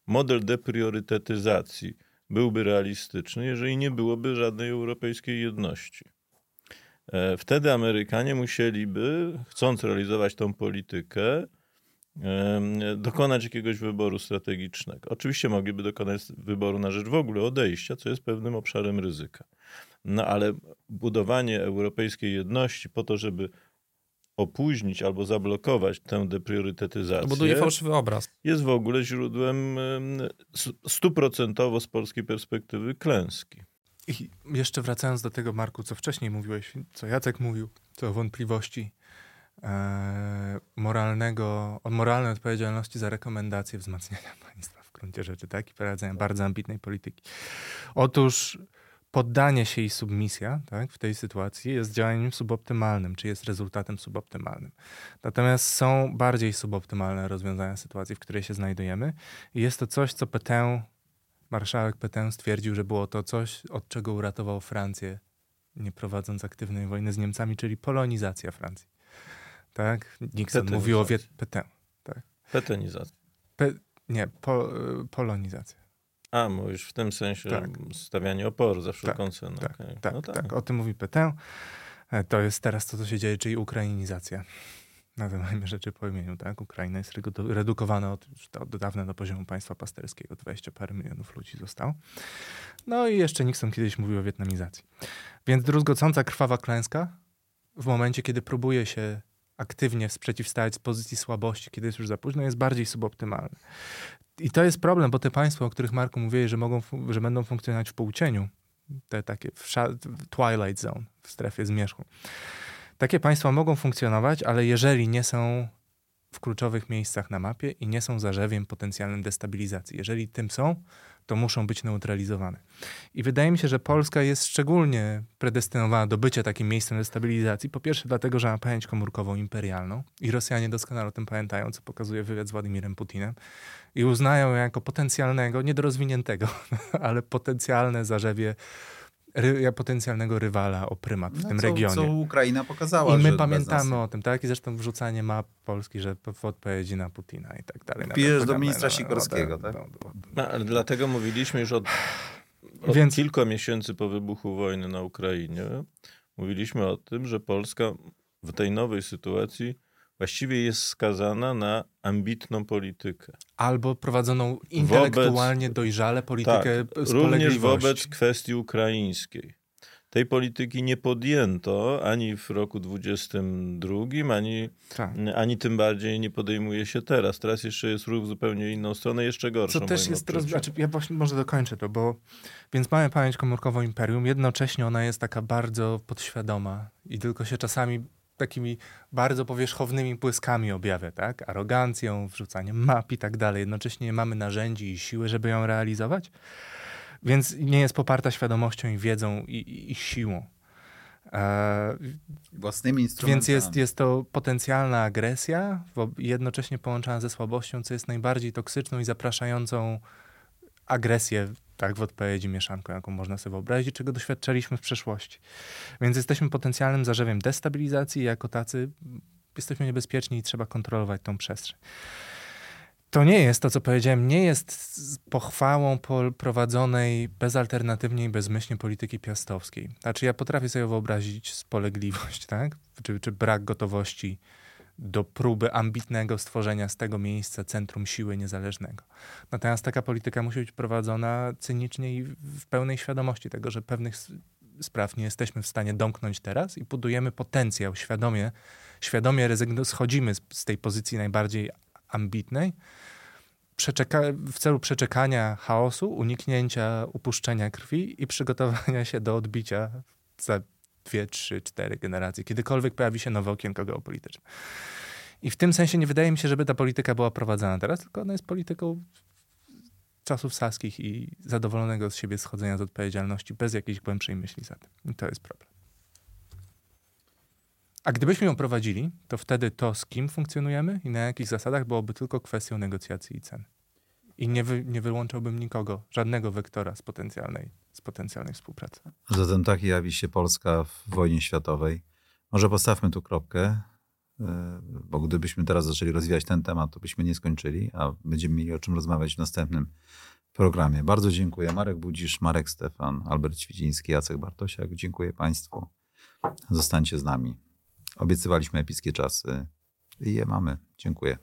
model depriorytetyzacji byłby realistyczny, jeżeli nie byłoby żadnej europejskiej jedności. E, wtedy Amerykanie musieliby, chcąc realizować tą politykę, dokonać jakiegoś wyboru strategicznego. Oczywiście mogliby dokonać wyboru na rzecz w ogóle odejścia, co jest pewnym obszarem ryzyka. No ale budowanie europejskiej jedności po to, żeby opóźnić albo zablokować tę depriorytetyzację. Buduje fałszywy obraz. Jest w ogóle źródłem stuprocentowo z polskiej perspektywy klęski. I jeszcze wracając do tego, Marku, co wcześniej mówiłeś, co Jacek mówił, co o wątpliwości e, moralnego, moralnej odpowiedzialności za rekomendacje wzmacniania państwa w gruncie rzeczy, tak? I prowadzenia bardzo ambitnej polityki. Otóż poddanie się i submisja tak, w tej sytuacji jest działaniem suboptymalnym, czy jest rezultatem suboptymalnym. Natomiast są bardziej suboptymalne rozwiązania sytuacji, w której się znajdujemy i jest to coś, co Petain, marszałek Petain stwierdził, że było to coś, od czego uratował Francję, nie prowadząc aktywnej wojny z Niemcami, czyli polonizacja Francji. Tak? Nixon mówił o. Petain. Tak. Petenizacja. Pe... Nie, po, polonizacja. A, mówisz w tym sensie tak. stawianie oporu za wszelką tak, cenę. Tak, okay. tak, no tak, tak, o tym mówi Petain. To jest teraz to, co się dzieje, czyli ukrainizacja. Nazywajmy rzeczy po imieniu, tak? Ukraina jest redukowana od, od dawna do poziomu państwa pasterskiego. 20 parę milionów ludzi zostało. No i jeszcze Nixon kiedyś mówił o wietnamizacji. Więc druzgocąca krwawa klęska w momencie, kiedy próbuje się aktywnie przeciwstawiać z pozycji słabości, kiedy jest już za późno, jest bardziej suboptymalny. I to jest problem, bo te państwa, o których Marku mówili, że, mogą, że będą funkcjonować w półcieniu, te takie w twilight zone, w strefie zmierzchu, takie państwa mogą funkcjonować, ale jeżeli nie są w kluczowych miejscach na mapie i nie są zarzewiem potencjalnym destabilizacji. Jeżeli tym są, to muszą być neutralizowane. I wydaje mi się, że Polska jest szczególnie predestynowana do bycia takim miejscem destabilizacji. Po pierwsze, dlatego, że ma pamięć komórkową imperialną i Rosjanie doskonale o tym pamiętają, co pokazuje wywiad z Władimirem Putinem i uznają ją jako potencjalnego, nie do rozwiniętego, ale potencjalne zarzewie ry, potencjalnego rywala o prymat w no, tym co, regionie. Co Ukraina pokazała. I my pamiętamy o tym, tak? I zresztą wrzucanie map Polski, że w odpowiedzi na Putina i tak dalej. Pijesz do ministra no, Sikorskiego, no, tak? No, ale dlatego mówiliśmy już od, od Więc... kilku miesięcy po wybuchu wojny na Ukrainie, mówiliśmy o tym, że Polska w tej nowej sytuacji właściwie jest skazana na ambitną politykę. Albo prowadzoną intelektualnie wobec, dojrzale politykę tak, Również wobec kwestii ukraińskiej. Tej polityki nie podjęto ani w roku 22, ani, tak. ani tym bardziej nie podejmuje się teraz. Teraz jeszcze jest ruch w zupełnie inną stronę, jeszcze gorszą. Co też jest teraz, znaczy ja właśnie może dokończę to, bo więc mamy pamięć komórkową imperium, jednocześnie ona jest taka bardzo podświadoma i tylko się czasami takimi bardzo powierzchownymi błyskami objawia, tak? Arogancją, wrzucaniem map i tak dalej. Jednocześnie nie mamy narzędzi i siły, żeby ją realizować, więc nie jest poparta świadomością i wiedzą i, i, i siłą. E, Własnymi instrumentami. Więc jest, jest to potencjalna agresja, jednocześnie połączona ze słabością, co jest najbardziej toksyczną i zapraszającą agresję tak, w odpowiedzi mieszanką, jaką można sobie wyobrazić, czego doświadczaliśmy w przeszłości. Więc jesteśmy potencjalnym zarzewiem destabilizacji i jako tacy jesteśmy niebezpieczni i trzeba kontrolować tą przestrzeń. To nie jest to, co powiedziałem, nie jest pochwałą prowadzonej bezalternatywnie i bezmyślnie polityki piastowskiej. Znaczy, ja potrafię sobie wyobrazić spolegliwość, tak? czy, czy brak gotowości do próby ambitnego stworzenia z tego miejsca centrum siły niezależnego. Natomiast taka polityka musi być prowadzona cynicznie i w pełnej świadomości tego, że pewnych spraw nie jesteśmy w stanie domknąć teraz i budujemy potencjał świadomie, świadomie schodzimy z, z tej pozycji najbardziej ambitnej w celu przeczekania chaosu, uniknięcia upuszczenia krwi i przygotowania się do odbicia za dwie, trzy, cztery generacje, kiedykolwiek pojawi się nowe okienko geopolityczne. I w tym sensie nie wydaje mi się, żeby ta polityka była prowadzona teraz, tylko ona jest polityką czasów saskich i zadowolonego z siebie schodzenia z odpowiedzialności bez jakiejś głębszej myśli za tym. I to jest problem. A gdybyśmy ją prowadzili, to wtedy to, z kim funkcjonujemy i na jakich zasadach, byłoby tylko kwestią negocjacji i cen. I nie, wy, nie wyłączałbym nikogo, żadnego wektora z potencjalnej, z potencjalnej współpracy. Zatem tak jawi się Polska w wojnie światowej. Może postawmy tu kropkę, e, bo gdybyśmy teraz zaczęli rozwijać ten temat, to byśmy nie skończyli, a będziemy mieli o czym rozmawiać w następnym programie. Bardzo dziękuję. Marek Budzisz, Marek Stefan, Albert Ćwidziński, Jacek Bartosiak. Dziękuję Państwu. Zostańcie z nami. Obiecywaliśmy epickie czasy i je mamy. Dziękuję.